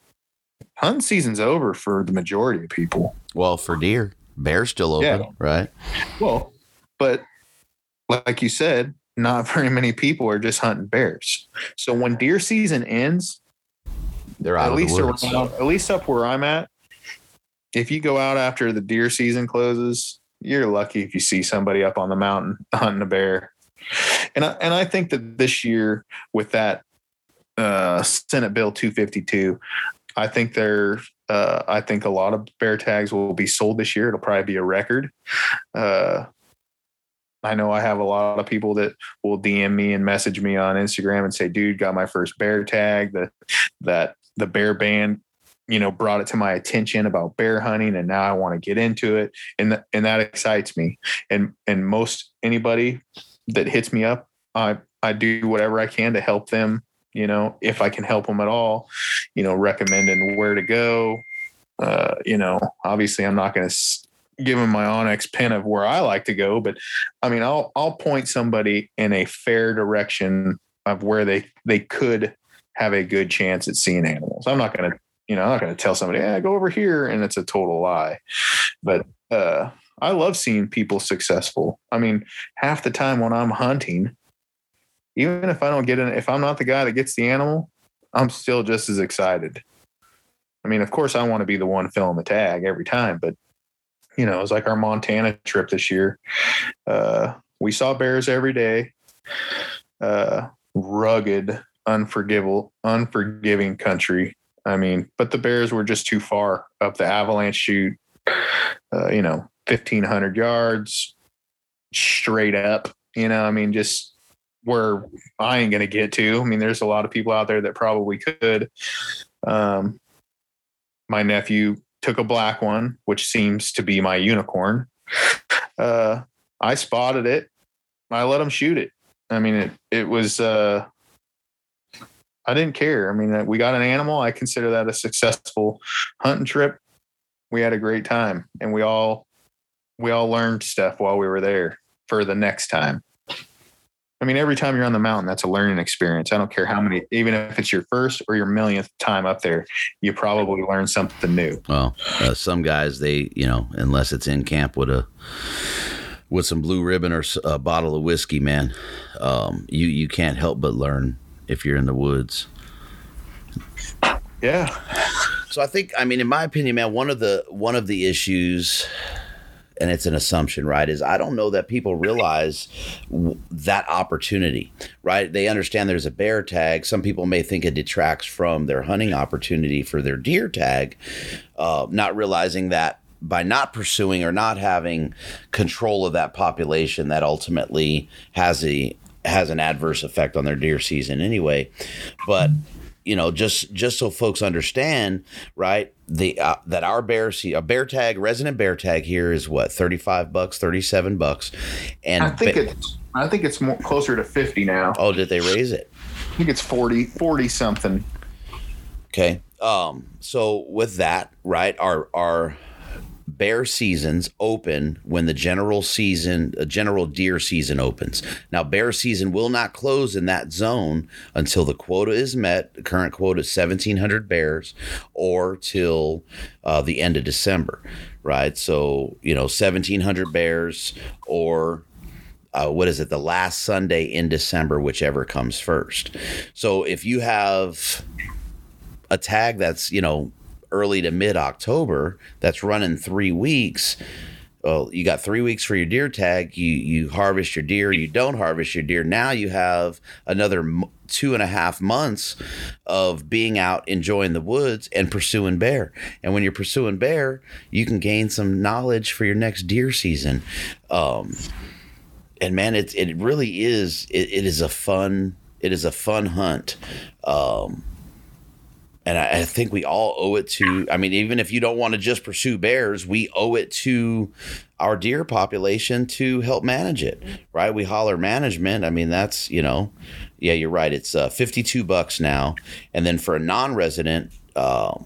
hunt season's over for the majority of people. Well, for deer, bear's still open, Yeah. right? Well, but like you said, not very many people are just hunting bears. So when deer season ends, They're out at least around, at least up where I'm at, if you go out after the deer season closes, you're lucky if you see somebody up on the mountain [laughs] hunting a bear. And I, and I think that this year with that uh, Senate Bill 252, I think there uh, I think a lot of bear tags will be sold this year. It'll probably be a record. Uh, I know I have a lot of people that will DM me and message me on Instagram and say, "Dude, got my first bear tag." The that the bear band, you know, brought it to my attention about bear hunting, and now I want to get into it, and th- and that excites me. And and most anybody that hits me up, I I do whatever I can to help them. You know, if I can help them at all, you know, recommending where to go. Uh, you know, obviously, I'm not going to give them my onX pin of where I like to go, but I mean, I'll I'll point somebody in a fair direction of where they they could have a good chance at seeing animals. I'm not to, you know, I'm not to tell somebody, yeah, go over here, and it's a total lie. But uh, I love seeing people successful. I mean, half the time when I'm hunting, even if I don't get in, if I'm not the guy that gets the animal, I'm still just as excited. I mean, of course, I want to be the one filling the tag every time, but you know, it was like our Montana trip this year. Uh, we saw bears every day. Uh, rugged, unforgivable, unforgiving country. I mean, but the bears were just too far up the avalanche chute. Uh, you know, fifteen hundred yards straight up. You know, I mean, just where I ain't gonna get to. I mean, there's a lot of people out there that probably could. Um, my nephew took a black one, which seems to be my unicorn. Uh, I spotted it. I let him shoot it. I mean, it it was. Uh, I didn't care. I mean, we got an animal. I consider that a successful hunting trip. We had a great time, and we all we all learned stuff while we were there for the next time. I mean, every time you're on the mountain, that's a learning experience. I don't care how many, even if it's your first or your millionth time up there, you probably learn something new. Well, uh, some guys they you know unless it's in camp with a with some blue ribbon or a bottle of whiskey, man, um, you you can't help but learn if you're in the woods. Yeah. So I think, I mean, in my opinion, man, one of the one of the issues, and it's an assumption, right, is I don't know that people realize w- that opportunity, right? They understand there's a bear tag. Some people may think it detracts from their hunting opportunity for their deer tag, uh, not realizing that by not pursuing or not having control of that population, that ultimately has a has an adverse effect on their deer season anyway. But you know, just just so folks understand, right? The uh, that our bear see a bear tag resident bear tag here is what thirty five bucks, thirty seven bucks, and I think ba- it's I think it's more closer to fifty now. oh, did they raise it? I think it's 40, 40 something. Okay. Um, so with that, right, our our bear seasons open when the general season, uh, general deer season opens. Now, bear season will not close in that zone until the quota is met. The current quota is seventeen hundred bears, or till uh, the end of December, right? So you know, seventeen hundred bears, or uh, what is it? The last Sunday in December, whichever comes first. So if you have a tag that's you know early to mid October that's running three weeks. Well, you got three weeks for your deer tag. You you harvest your deer. You don't harvest your deer. Now you have another two and a half months of being out enjoying the woods and pursuing bear. And when you're pursuing bear, you can gain some knowledge for your next deer season. Um, and man, it it really is. It, it is a fun. It is a fun hunt. Um, and I, I think we all owe it to. I mean, even if you don't want to just pursue bears, we owe it to our deer population to help manage it, right? We holler management. I mean, that's you know, yeah, you're right. It's uh, 52 bucks now, and then for a non-resident, um,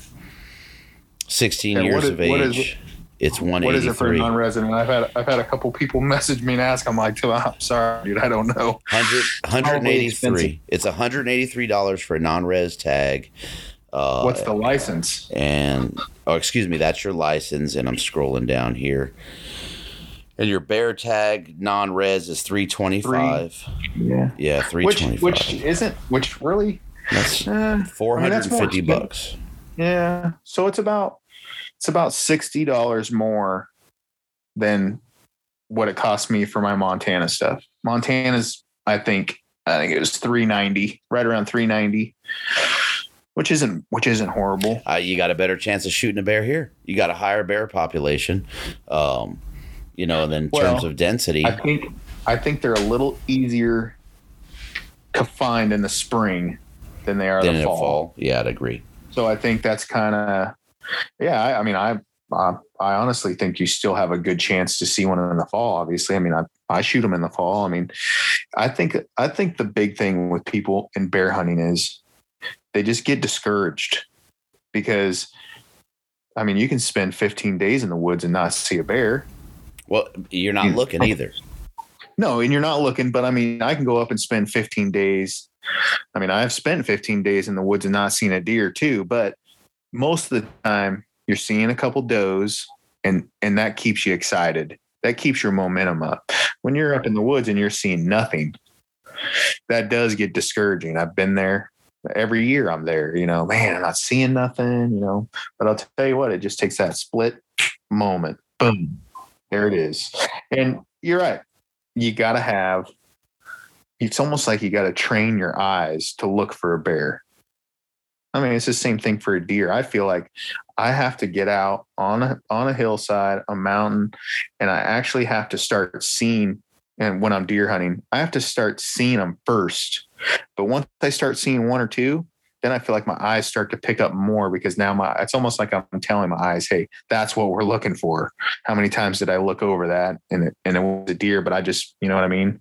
16 Yeah, years is- of is age, it's What is it for a non-resident? I've had I've had a couple people [laughs] message me and ask. I'm like, I'm sorry, dude, I don't know. 100, Probably 183. It's 183 dollars for a non-res tag. Uh, What's the license? and oh excuse me that's your license and i'm scrolling down here and your bear tag non-res is 325 Yeah. yeah Which 325 which isn't which really? that's Eh, I mean, that's 450 bucks Yeah. So it's about it's about sixty dollars more than what it cost me for my Montana stuff. Montana's I think I think it was three ninety, right around three ninety. Which isn't which isn't horrible. uh, you got a better chance of shooting a bear here you got a higher bear population um you know and then in Well, terms of density I think I think they're a little easier to find in the spring than they are in the fall. fall yeah i'd agree So I think that's kind of, yeah. I, I mean, I, I I honestly think you still have a good chance to see one in the fall. Obviously, I mean, I I shoot them in the fall. I mean, I think I think the big thing with people in bear hunting is they just get discouraged because, I mean, you can spend 15 days in the woods and not see a bear. well you're not looking either No, and you're not looking, but I mean, I can go up and spend 15 days. I mean, I've spent 15 days in the woods and not seen a deer too, but most of the time you're seeing a couple does and and that keeps you excited. That keeps your momentum up. When you're up in the woods and you're seeing nothing, that does get discouraging. I've been there every year I'm there, you know, man, I'm not seeing nothing, you know. But I'll tell you what, it just takes that split moment. Boom. There it is. And you're right you got to have it's almost like you got to train your eyes to look for a bear i mean it's the same thing for a deer i feel like i have to get out on a on a hillside a mountain and i actually have to start seeing and when i'm deer hunting i have to start seeing them first but once i start seeing one or two then I feel like my eyes start to pick up more because now my it's almost like I'm telling my eyes, hey, that's what we're looking for. How many times did I look over that and it and it was a deer, but I just you know what I mean?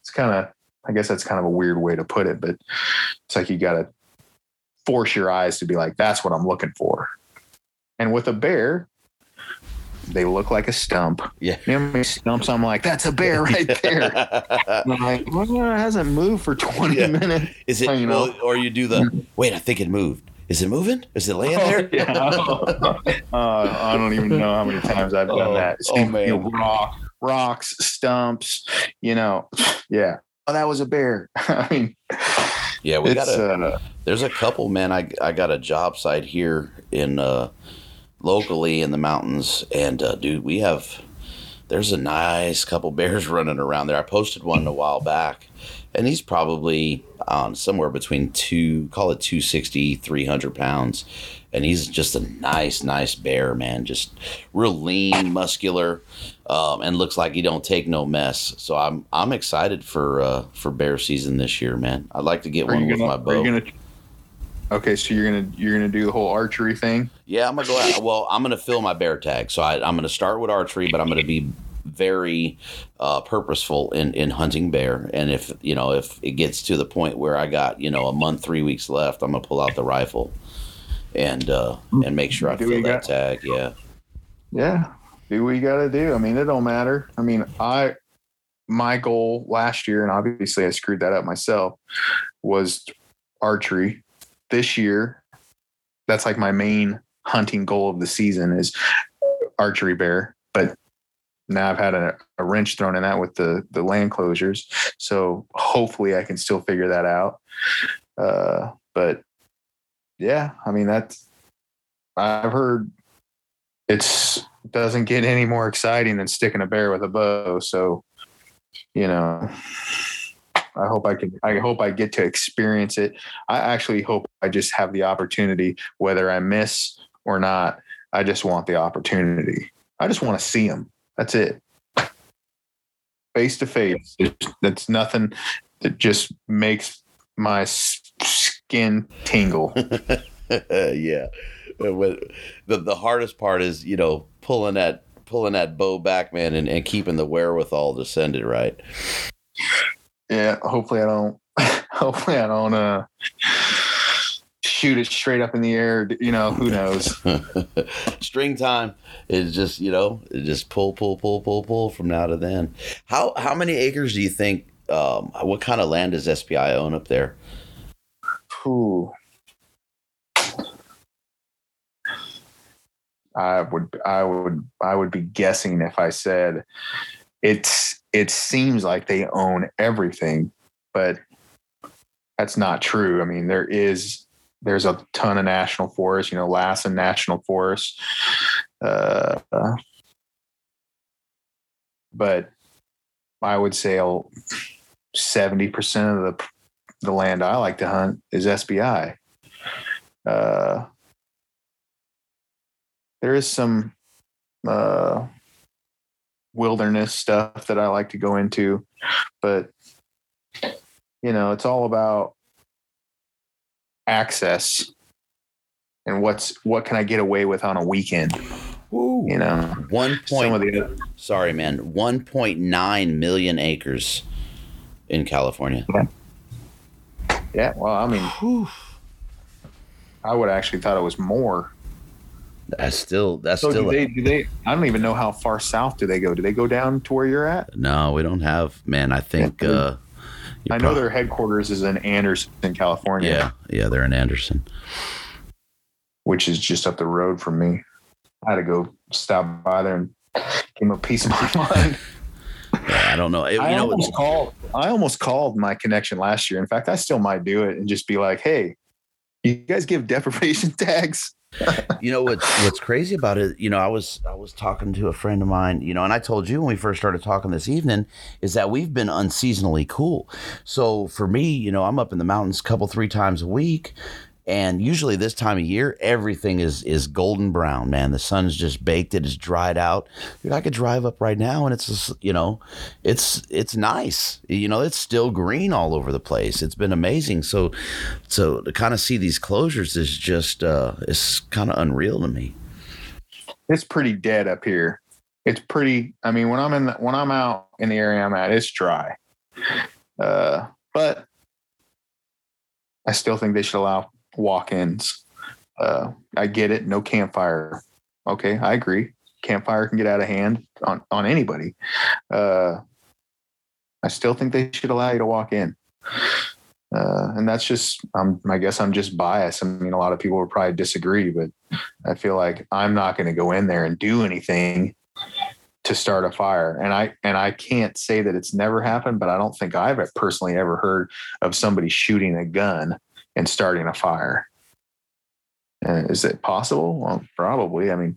It's kind of I guess that's kind of a weird way to put it, but it's like you gotta force your eyes to be like, that's what I'm looking for. And with a bear, they look like a stump. yeah You know how many stumps I'm like, that's a bear right [laughs] there. I'm like, well, it hasn't moved for 20 Yeah. minutes. Is it, You know. or you do the, wait, I think it moved. Is it moving? Is it laying there? Oh, yeah. [laughs] Uh, I don't even know how many times I've done Oh, that. oh, You man. know, rock, rocks, stumps, you know, yeah. Oh, that was a bear. [laughs] I mean, Yeah, we got a, uh, there's a couple, man. I, I got a job site here in, uh, locally in the mountains. And, uh, dude, we have, there's a nice couple bears [laughs] running around there. I posted one a while back and he's probably on somewhere between two, call it 260, 300 pounds. And he's just a nice, nice bear, man. Just real lean, muscular, um, and looks like he don't take no mess. So I'm I'm excited for uh, for bear season this year, man. I'd like to get are one with gonna, my are bow. you gonna, Okay, so you're gonna you're gonna do the whole archery thing. Yeah, I'm gonna go out. Well, I'm gonna fill my bear tag. So I, I'm gonna start with archery, but I'm gonna be very uh, purposeful in, in hunting bear. And if you know if it gets to the point where I got you know a month, three weeks left, I'm gonna pull out the rifle and uh, and make sure I Do fill that got- tag. Yeah. Yeah, do what you got to do. I mean, it don't matter. I mean, I my goal last year, and obviously I screwed that up myself, was archery. This year, that's like my main hunting goal of the season is archery bear. But now I've had a, a wrench thrown in that with the the land closures, so hopefully I can still figure that out. Uh, but yeah, I mean that's I've heard it's doesn't get any more exciting than sticking a bear with a bow. So, you know, I hope I can. I hope I get to experience it. I actually hope I just have the opportunity, whether I miss or not. I just want the opportunity. I just want to see them. That's it. Face to face. That's nothing. That just makes my skin tingle. [laughs] yeah. The the hardest part is you know pulling that pulling that bow back, man, and, and keeping the wherewithal to send it right. Yeah, hopefully I don't. [laughs] Hopefully I don't uh, shoot it straight up in the air. You know, who knows? [laughs] String time is just you know just pull pull pull pull pull from now to then. How how many acres do you think? Um, what kind of land does SPI own up there? Ooh. I would, I would, I would be guessing if I said it's. It seems like they own everything, but that's not true. I mean, there is there's a ton of national forests. You know, Lassen National Forest. Uh, but I would say seventy percent of the the land I like to hunt is SPI. Uh, there is some uh, wilderness stuff that I like to go into, but you know, it's all about access and what's what can I get away with on a weekend. Woo. You know, One some of point. the Sorry, man. One point nine million acres in California. yeah. Well, I mean, I would actually thought it was more. That's still that's So still do they? Do they? I don't even know how far south do they go. Do they go down to where you're at? no. We don't have man. I think. Uh I know prob- their headquarters is in Anderson, California, Yeah, yeah. They're in Anderson. which is just up the road from me. I had to go stop by there and give them a piece of my [laughs] mind. Yeah, I don't know. You I know, almost called. I almost called my connection last year. In fact, I still might do it and just be like, "Hey, you guys give depredation [laughs] tags?" You know what's what's crazy about it you know i was i was talking to a friend of mine you know and i told you when we first started talking this evening is that we've been unseasonally cool. So for me you know i'm up in the mountains a couple three times a week and usually this time of year everything is is golden brown man the sun's just baked it, it is dried out Dude, i could drive up right now and it's just, you know it's it's nice you know it's still green all over the place it's been amazing so so to kind of see these closures is just uh it's kind of unreal to me It's pretty dead up here. It's pretty. I mean, when I'm in the, when I'm out in the area I'm at, it's dry. Uh, but I still think they should allow walk-ins. Uh, I get it. No campfire. Okay, I agree. Campfire can get out of hand on on anybody. Uh, I still think they should allow you to walk in. Uh, and that's just, I'm, I guess I'm just biased. I mean, a lot of people would probably disagree, but I feel like I'm not going to go in there and do anything to start a fire. And I and I can't say that it's never happened, but I don't think I've personally ever heard of somebody shooting a gun and starting a fire. Uh, is it possible? Well, probably. I mean,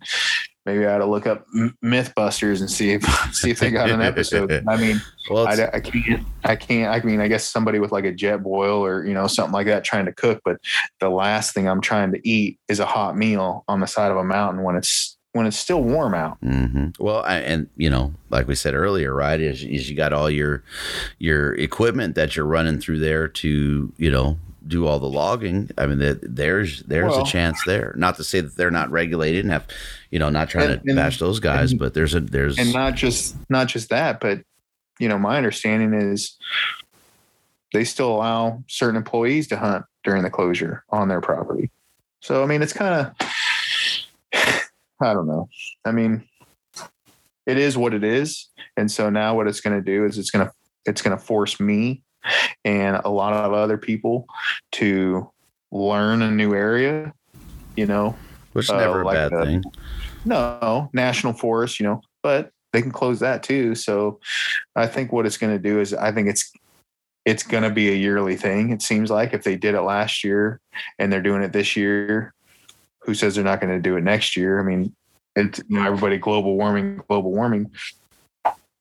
maybe I ought to look up MythBusters and see if [laughs] see if they got an episode. [laughs] I mean, well I, I can't. I can't. I mean, I guess somebody with like a Jetboil or you know something like that trying to cook. But the last thing I'm trying to eat is a hot meal on the side of a mountain when it's when it's still warm out. hmm well I, and you know like we said earlier right is, is you got all your your equipment that you're running through there to you know do all the logging. I mean, that there's there's Well- a chance there. Not to say that they're not regulated and have, you know, not trying And- to bash those guys, and- but there's a there's and not just not just that, but you know, my understanding is they still allow certain employees to hunt during the closure on their property. So I mean, it's kind of [sighs] I don't know. I mean, it is what it is, and so now what it's going to do is it's going to it's going to force me and a lot of other people to learn a new area. You know, which is uh, never a like bad the- thing. no, national forest, you know, but they can close that too. So I think what it's going to do is I think it's it's going to be a yearly thing. It seems like if they did it last year and they're doing it this year, who says they're not going to do it next year? I mean, it's you know everybody global warming, global warming.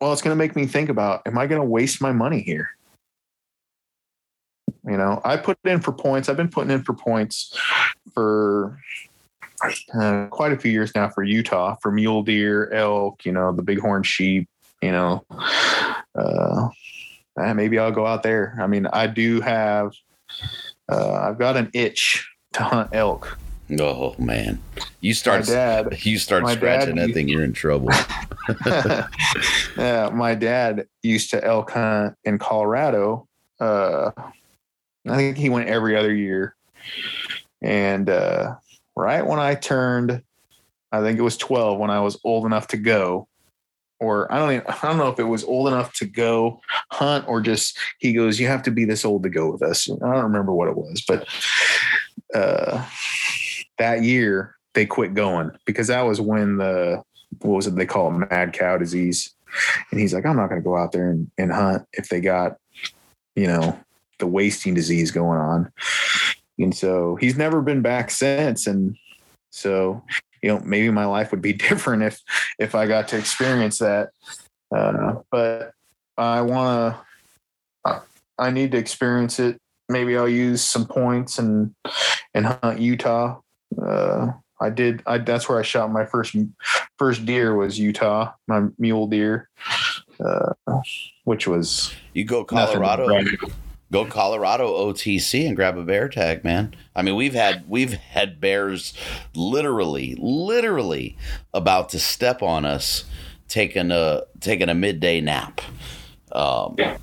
Well, it's going to make me think about: Am I going to waste my money here? You know, I put in for points. I've been putting in for points for uh, quite a few years now for Utah for mule deer, elk, you know, the bighorn sheep, you know. Uh, eh, maybe I'll go out there. I mean, I do have, uh, I've got an itch to hunt elk. Oh man, you My start dad, [laughs] you start my dad scratching that thing, you're in trouble. [laughs] [laughs] yeah, my dad used to elk hunt in Colorado. Uh, I think he went every other year. And uh, right when I turned, I think it was 12 when I was old enough to go. Or I don't even, I don't know if it was old enough to go hunt or just he goes, you have to be this old to go with us. I don't remember what it was, but uh, that year they quit going because that was when the what was it they call it mad cow disease and he's like i'm not going to go out there and, and hunt if they got you know the wasting disease going on. And so he's never been back since. And so you know maybe my life would be [laughs] different if if i got to experience that. Uh, but i want to i need to experience it. Maybe i'll use some points and and hunt utah. Uh, I did. I that's where I shot my first first deer was Utah, my mule deer, uh, which was You go Colorado, go Colorado OTC and grab a bear tag, man. I mean, we've had we've had bears literally, literally about to step on us, taking a taking a midday nap. Um, Yeah.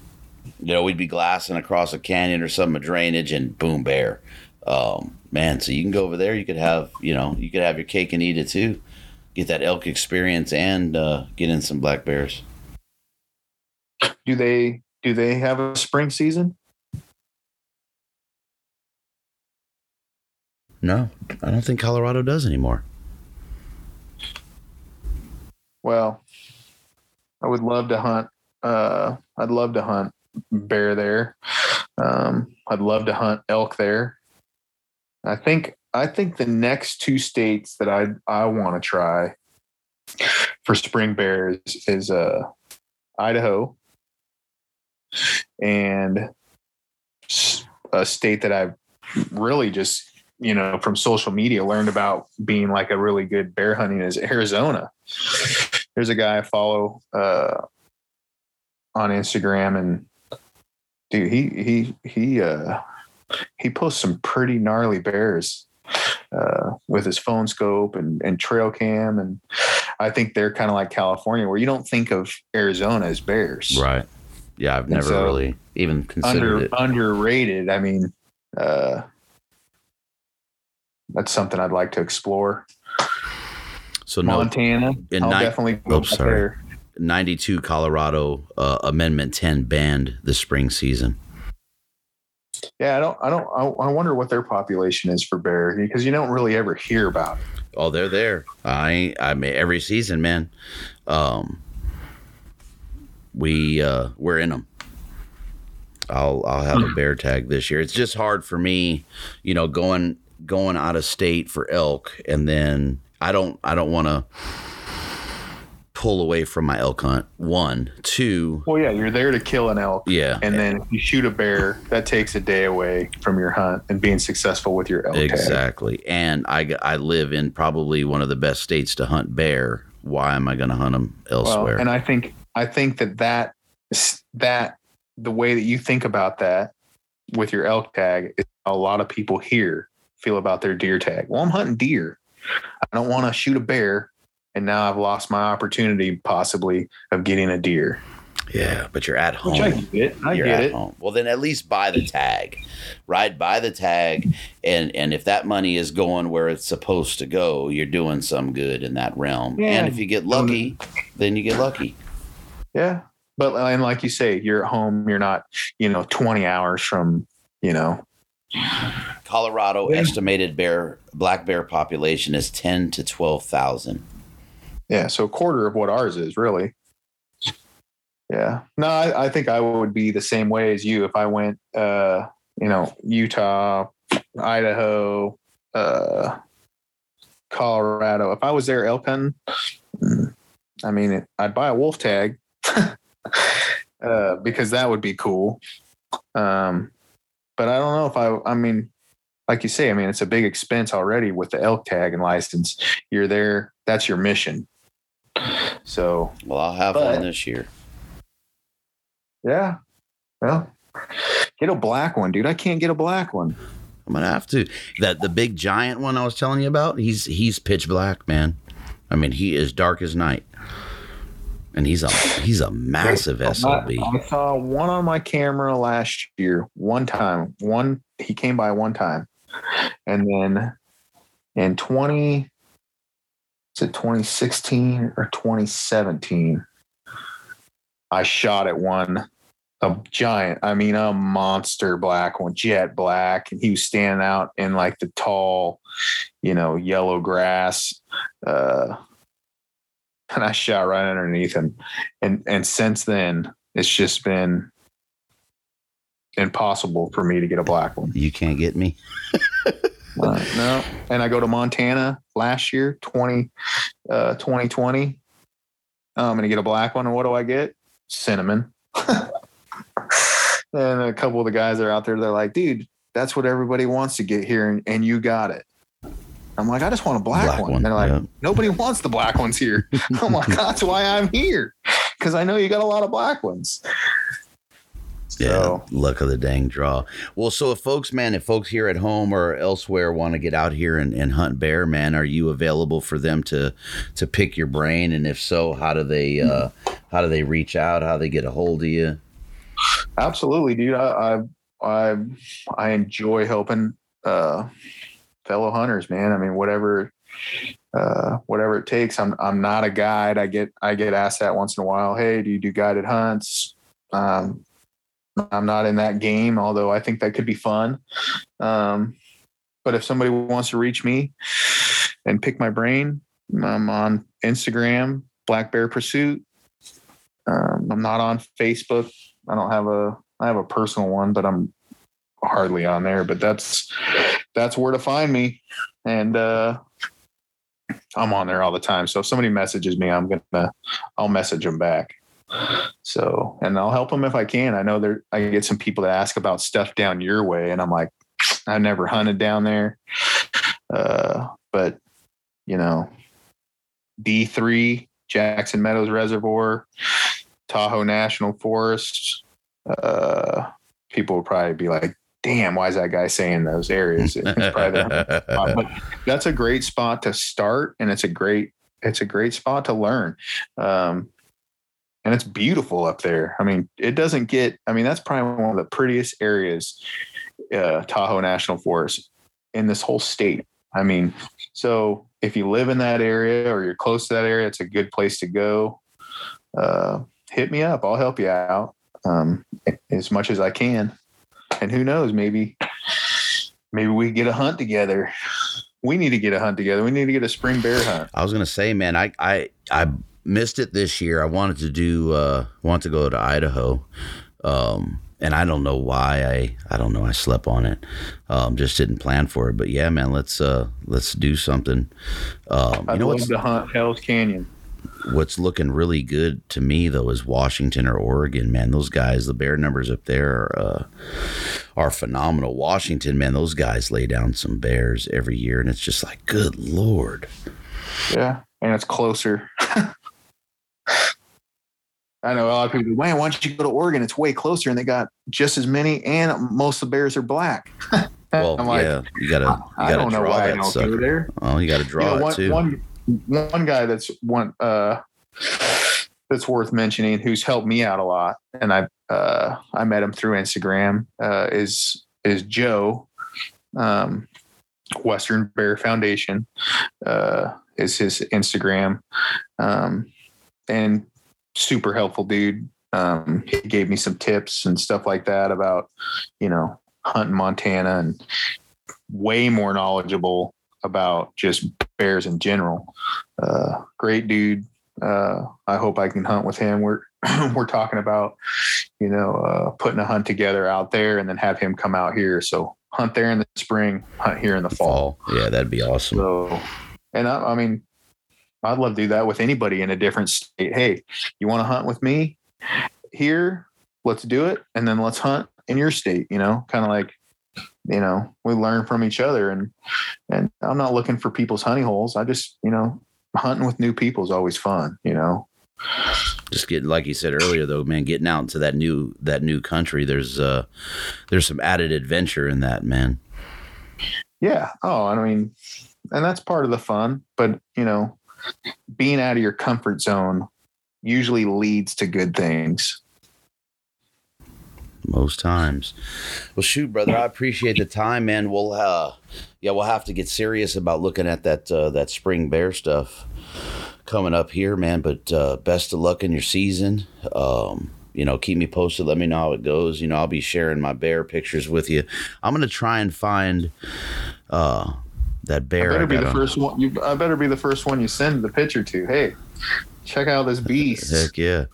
You know, we'd be glassing across a canyon or some drainage, and boom, bear. Um, man, so you can go over there. You could have, you know, you could have your cake and eat it too. Get that elk experience and uh, get in some black bears. Do they do they have a spring season? No, I don't think Colorado does anymore. Well, I would love to hunt. Uh, I'd love to hunt bear there. Um, I'd love to hunt elk there. I think I think the next two states that I I want to try for spring bears is uh, Idaho and a state that I've really just you know from social media learned about being like a really good bear hunting is Arizona. There's a guy I follow uh, on Instagram and dude he he he uh he posts some pretty gnarly bears uh, with his phone scope and, and trail cam. And I think they're kind of like California where you don't think of Arizona as bears. Right. Yeah, I've never so, really even considered Under, it. underrated. I mean, uh, that's something I'd like to explore. So no, Montana. in I'll nine- definitely go oh, back sorry. there. 92 Colorado uh, Amendment 10 banned the spring season. Yeah, I don't, I don't, I, I wonder what their population is for bear because you don't really ever hear about it. Oh, they're there. I I mean every season, man. Um, we uh, we're in them. I'll I'll have a bear tag this year. It's just hard for me, you know, going going out of state for elk, and then I don't I don't want to pull away from my elk hunt. One, two, Well, yeah, you're there to kill an elk. yeah, And then if you shoot a bear, that takes a day away from your hunt and being successful with your elk tag. Exactly. And I, I live in probably one of the best states to hunt bear. Why am I going to hunt them Well, elsewhere? and I think I think that that that the way that you think about that with your elk tag is a lot of people here feel about their deer tag. Well, I'm hunting deer. I don't want to shoot a bear, and now I've lost my opportunity possibly of getting a deer. Yeah, but you're at home. Which I get. I you're get at it. home. Well, then at least buy the tag, right? Buy the tag, and and if that money is going where it's supposed to go, you're doing some good in that realm. Yeah. And if you get lucky, then you get lucky. Yeah. But and like you say, you're at home. You're not, you know, 20 hours from, you know, Colorado Yeah. estimated bear black bear population is ten to twelve thousand. yeah. So a quarter of what ours is really. Yeah. No, I, I think I would be the same way as you if I went, uh, you know, Utah, Idaho, uh, Colorado. If I was there hunting, mm, I mean, I'd buy a wolf tag [laughs] uh, because that would be cool. Um, but I don't know if I, I mean, like you say, I mean, it's a big expense already with the elk tag and license. You're there, that's your mission. So, Well, I'll have But- one this year. yeah. Well, get a black one, dude. I can't get a black one. I'm gonna have to. That the big giant one I was telling you about. He's he's pitch black, man. I mean, he is dark as night, and he's a he's a massive sob. I, I saw one on my camera last year, one time. One he came by one time, and then in twenty, twenty sixteen or twenty seventeen? I shot at one, a giant. I mean, a monster black one, jet black, and he was standing out in like the tall, you know, yellow grass. Uh, and I shot right underneath him. And and since then it's just been impossible for me to get a black one. You can't get me. Uh, no. And i go to montana last year 20 uh 2020 i'm gonna get a black one and what do i get? Cinnamon. [laughs] And a couple of the guys are out there they're like dude that's what everybody wants to get here and, and you got it i'm like i just want a black, Black one. one, they're like yeah. nobody wants the black ones here [laughs] i'm like that's why i'm here because i know you got a lot of black ones Yeah, So- luck of the dang draw. Well, so if folks, man, if folks here at home or elsewhere want to get out here and, and hunt bear, man, are you available for them to to pick your brain? And if so, how do they uh, how do they reach out? How do they get a hold of you? Absolutely, dude. I I I, I enjoy helping uh, fellow hunters, man. I mean, whatever uh, whatever it takes. I'm I'm not a guide. I get I get asked that once in a while. Hey, do you do guided hunts? Um, I'm not in that game, although I think that could be fun. Um, but if somebody wants to reach me and pick my brain, I'm on Instagram, Black Bear Pursuit. Um, I'm not on Facebook. I don't have a I have a personal one, but I'm hardly on there. But that's that's where to find me, and uh, I'm on there all the time. So if somebody messages me, I'm gonna I'll message them back. So and I'll help them if I can. I know there I get some people that ask about stuff down your way, and I'm like, I never hunted down there, uh, but you know, D three Jackson Meadows Reservoir, Tahoe National Forest. Uh, people would probably be like, "Damn, why is that guy saying those areas?" It's probably their spot. but that's a great spot to start, and it's a great it's a great spot to learn. Um, and it's beautiful up there. I mean, it doesn't get. I mean, that's probably one of the prettiest areas, uh, Tahoe National Forest, in this whole state. I mean, so if you live in that area or you're close to that area, it's a good place to go. Uh, hit me up. I'll help you out um, as much as I can. And who knows, maybe maybe we get a hunt together. We need to get a hunt together. We need to get a spring bear hunt. I was gonna say, man, I I I missed it this year. I wanted to do uh want to go to Idaho. Um and I don't know why I I don't know I slept on it. Um just didn't plan for it. But yeah, man, let's uh let's do something. Um you I'd know love what's to hunt Hell's Canyon. What's looking really good to me though is Washington or Oregon, man. Those guys, the bear numbers up there are uh, are phenomenal. Washington, man, those guys lay down some bears every year, and it's just like, good lord. Yeah, and it's closer. [laughs] I know a lot of people. go, Man, why don't you go to Oregon? It's way closer, and they got just as many, and most of the bears are black. [laughs] Well, like, yeah, you gotta you I gotta don't know why I don't go sucker. there. Oh, you gotta You draw know, it too. one one guy that's one uh that's worth mentioning who's helped me out a lot, and I uh I met him through Instagram uh is is Joe, um, Western Bear Foundation, uh is his Instagram, um, and super helpful dude. Um, he gave me some tips and stuff like that about you know hunting Montana and way more knowledgeable about just bears in general. Uh, great dude. Uh, I hope I can hunt with him. We're [clears throat] we're talking about, you know, uh, putting a hunt together out there and then have him come out here. So hunt there in the spring, hunt here in the fall. Yeah, that'd be awesome. So, and I, I mean, I'd love to do that with anybody in a different state. Hey, you want to hunt with me here? Let's do it, and then let's hunt in your state. You know, kind of like, you know, we learn from each other, and and I'm not looking for people's honey holes. I just, you know, hunting with new people is always fun. You know, Just getting like you said earlier though, man, getting out into that new that new country, there's uh there's some added adventure in that, man. Yeah. Oh, I mean, and that's part of the fun. But you know, being out of your comfort zone usually leads to good things. Most times. Well, shoot, brother, I appreciate the time, man. We'll, uh, yeah, we'll have to get serious about looking at that uh, that spring bear stuff coming up here, man. But uh, best of luck in your season. Um, you know, keep me posted. Let me know how it goes. You know, I'll be sharing my bear pictures with you. I'm gonna try and find uh, that I better I be the on- first one. You, I better be the first one you send the picture to. Hey, check out this beast. Heck yeah.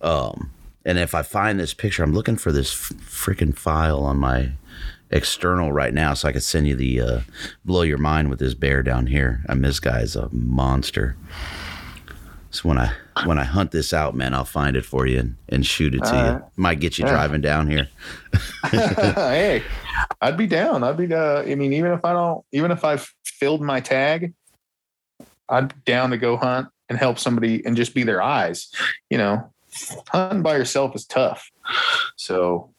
Um, and if I find this picture, I'm looking for this freaking file on my external right now, so I could send you the uh, blow your mind with this bear down here. I mean, this guy's a monster. So when I when I hunt this out, man, I'll find it for you and, and shoot it to you. Might get you Yeah. driving down here. [laughs] hey, I'd be down. I'd be. Uh, I mean, even if I don't, even if I've filled my tag, I'd be down to go hunt and help somebody and just be their eyes. You know, hunting by yourself is tough. So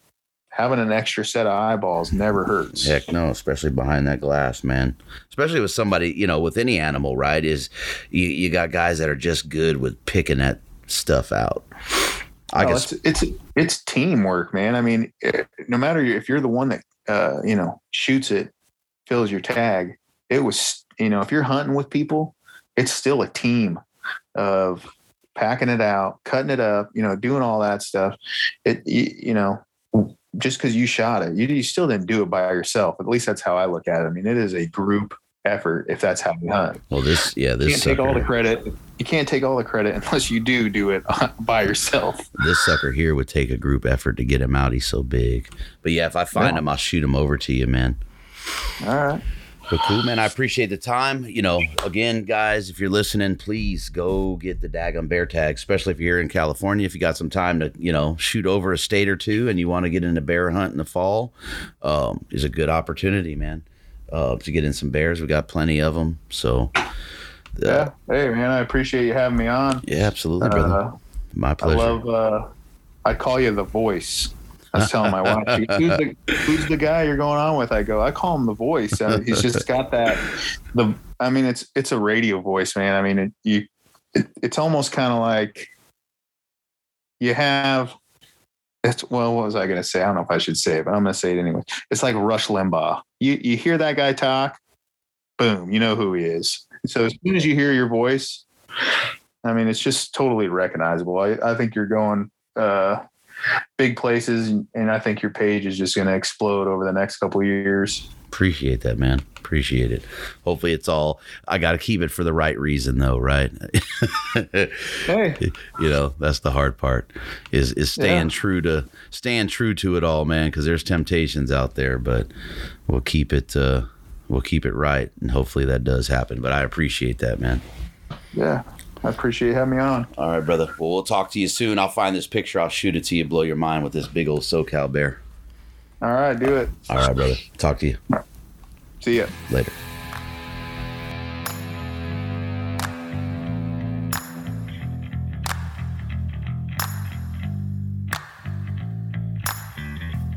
having an extra set of eyeballs never hurts. Heck no, especially behind that glass, man. Especially with somebody, you know, with any animal, right? Is you, you got guys that are just good with picking that stuff out. I No, guess it's, it's it's teamwork, man. I mean, eh, no matter if you're the one that uh, you know shoots it, fills your tag. It was you know if you're hunting with people, it's still a team of packing it out, cutting it up, you know, doing all that stuff. It you, you know just because you shot it, you, you still didn't do it by yourself. At least that's how I look at it. I mean, it is a group effort if that's how you hunt. Well, this, yeah, this You can't take all the credit. You can't take all the credit unless you do do it [laughs] by yourself. this sucker here would take a group effort to get him out. He's so big. But yeah, if I find Yeah. him, I'll shoot him over to you, man. All right. But cool, man. I appreciate the time. You know, again, guys, if you're listening, please go get the daggum bear tag, especially if you're here in California. If you got some time to, you know, shoot over a state or two and you want to get into bear hunt in the fall, um, is a good opportunity, man. Uh, to get in some bears, we got plenty of them. So, uh, Yeah. Hey, man, I appreciate you having me on. yeah, absolutely, brother. Uh, My I pleasure. love. Uh, I call you the voice. I was telling my wife, who's the, who's the guy you're going on with? I go, I call him the voice. He's just got that. The, I mean, it's it's a radio voice, man. I mean, it, you, it, it's almost kind of like you have. It's well, what was I going to say? I don't know if I should say it, but I'm going to say it anyway. It's like Rush Limbaugh. You you hear that guy talk, boom, you know who he is. So as soon as you hear your voice, I mean, it's just totally recognizable. I, I think you're going uh, big places, and, I think your page is just going to explode over the next couple of years. Appreciate that, man. Appreciate it. Hopefully, it's all. I got to keep it for the right reason, though, right? [laughs] Hey, you know, that's the hard part. Is is staying Yeah. true to staying true to it all, man. Because there's temptations out there, but we'll keep it. Uh, we'll keep it right, and hopefully that does happen. But I appreciate that, man. yeah, I appreciate you having me on. All right, brother. Well, we'll talk to you soon. I'll find this picture. I'll shoot it to you. Blow your mind with this big old SoCal bear. All right, do it. All right, brother. Talk to you See ya. later.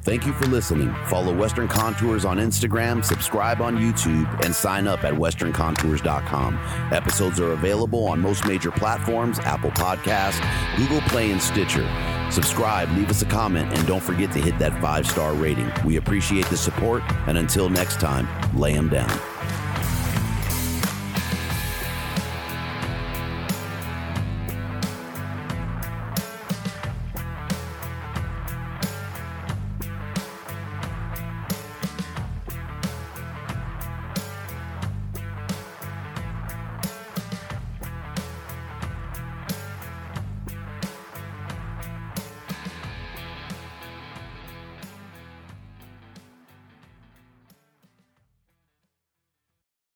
Thank you for listening. Follow Western Contours on Instagram, subscribe on YouTube, and sign up at westerncontours.com. Episodes are available on most major platforms Apple Podcasts, Google Play, and Stitcher. Subscribe, leave us a comment, and don't forget to hit that five star rating. We appreciate the support, and until next time, lay them down.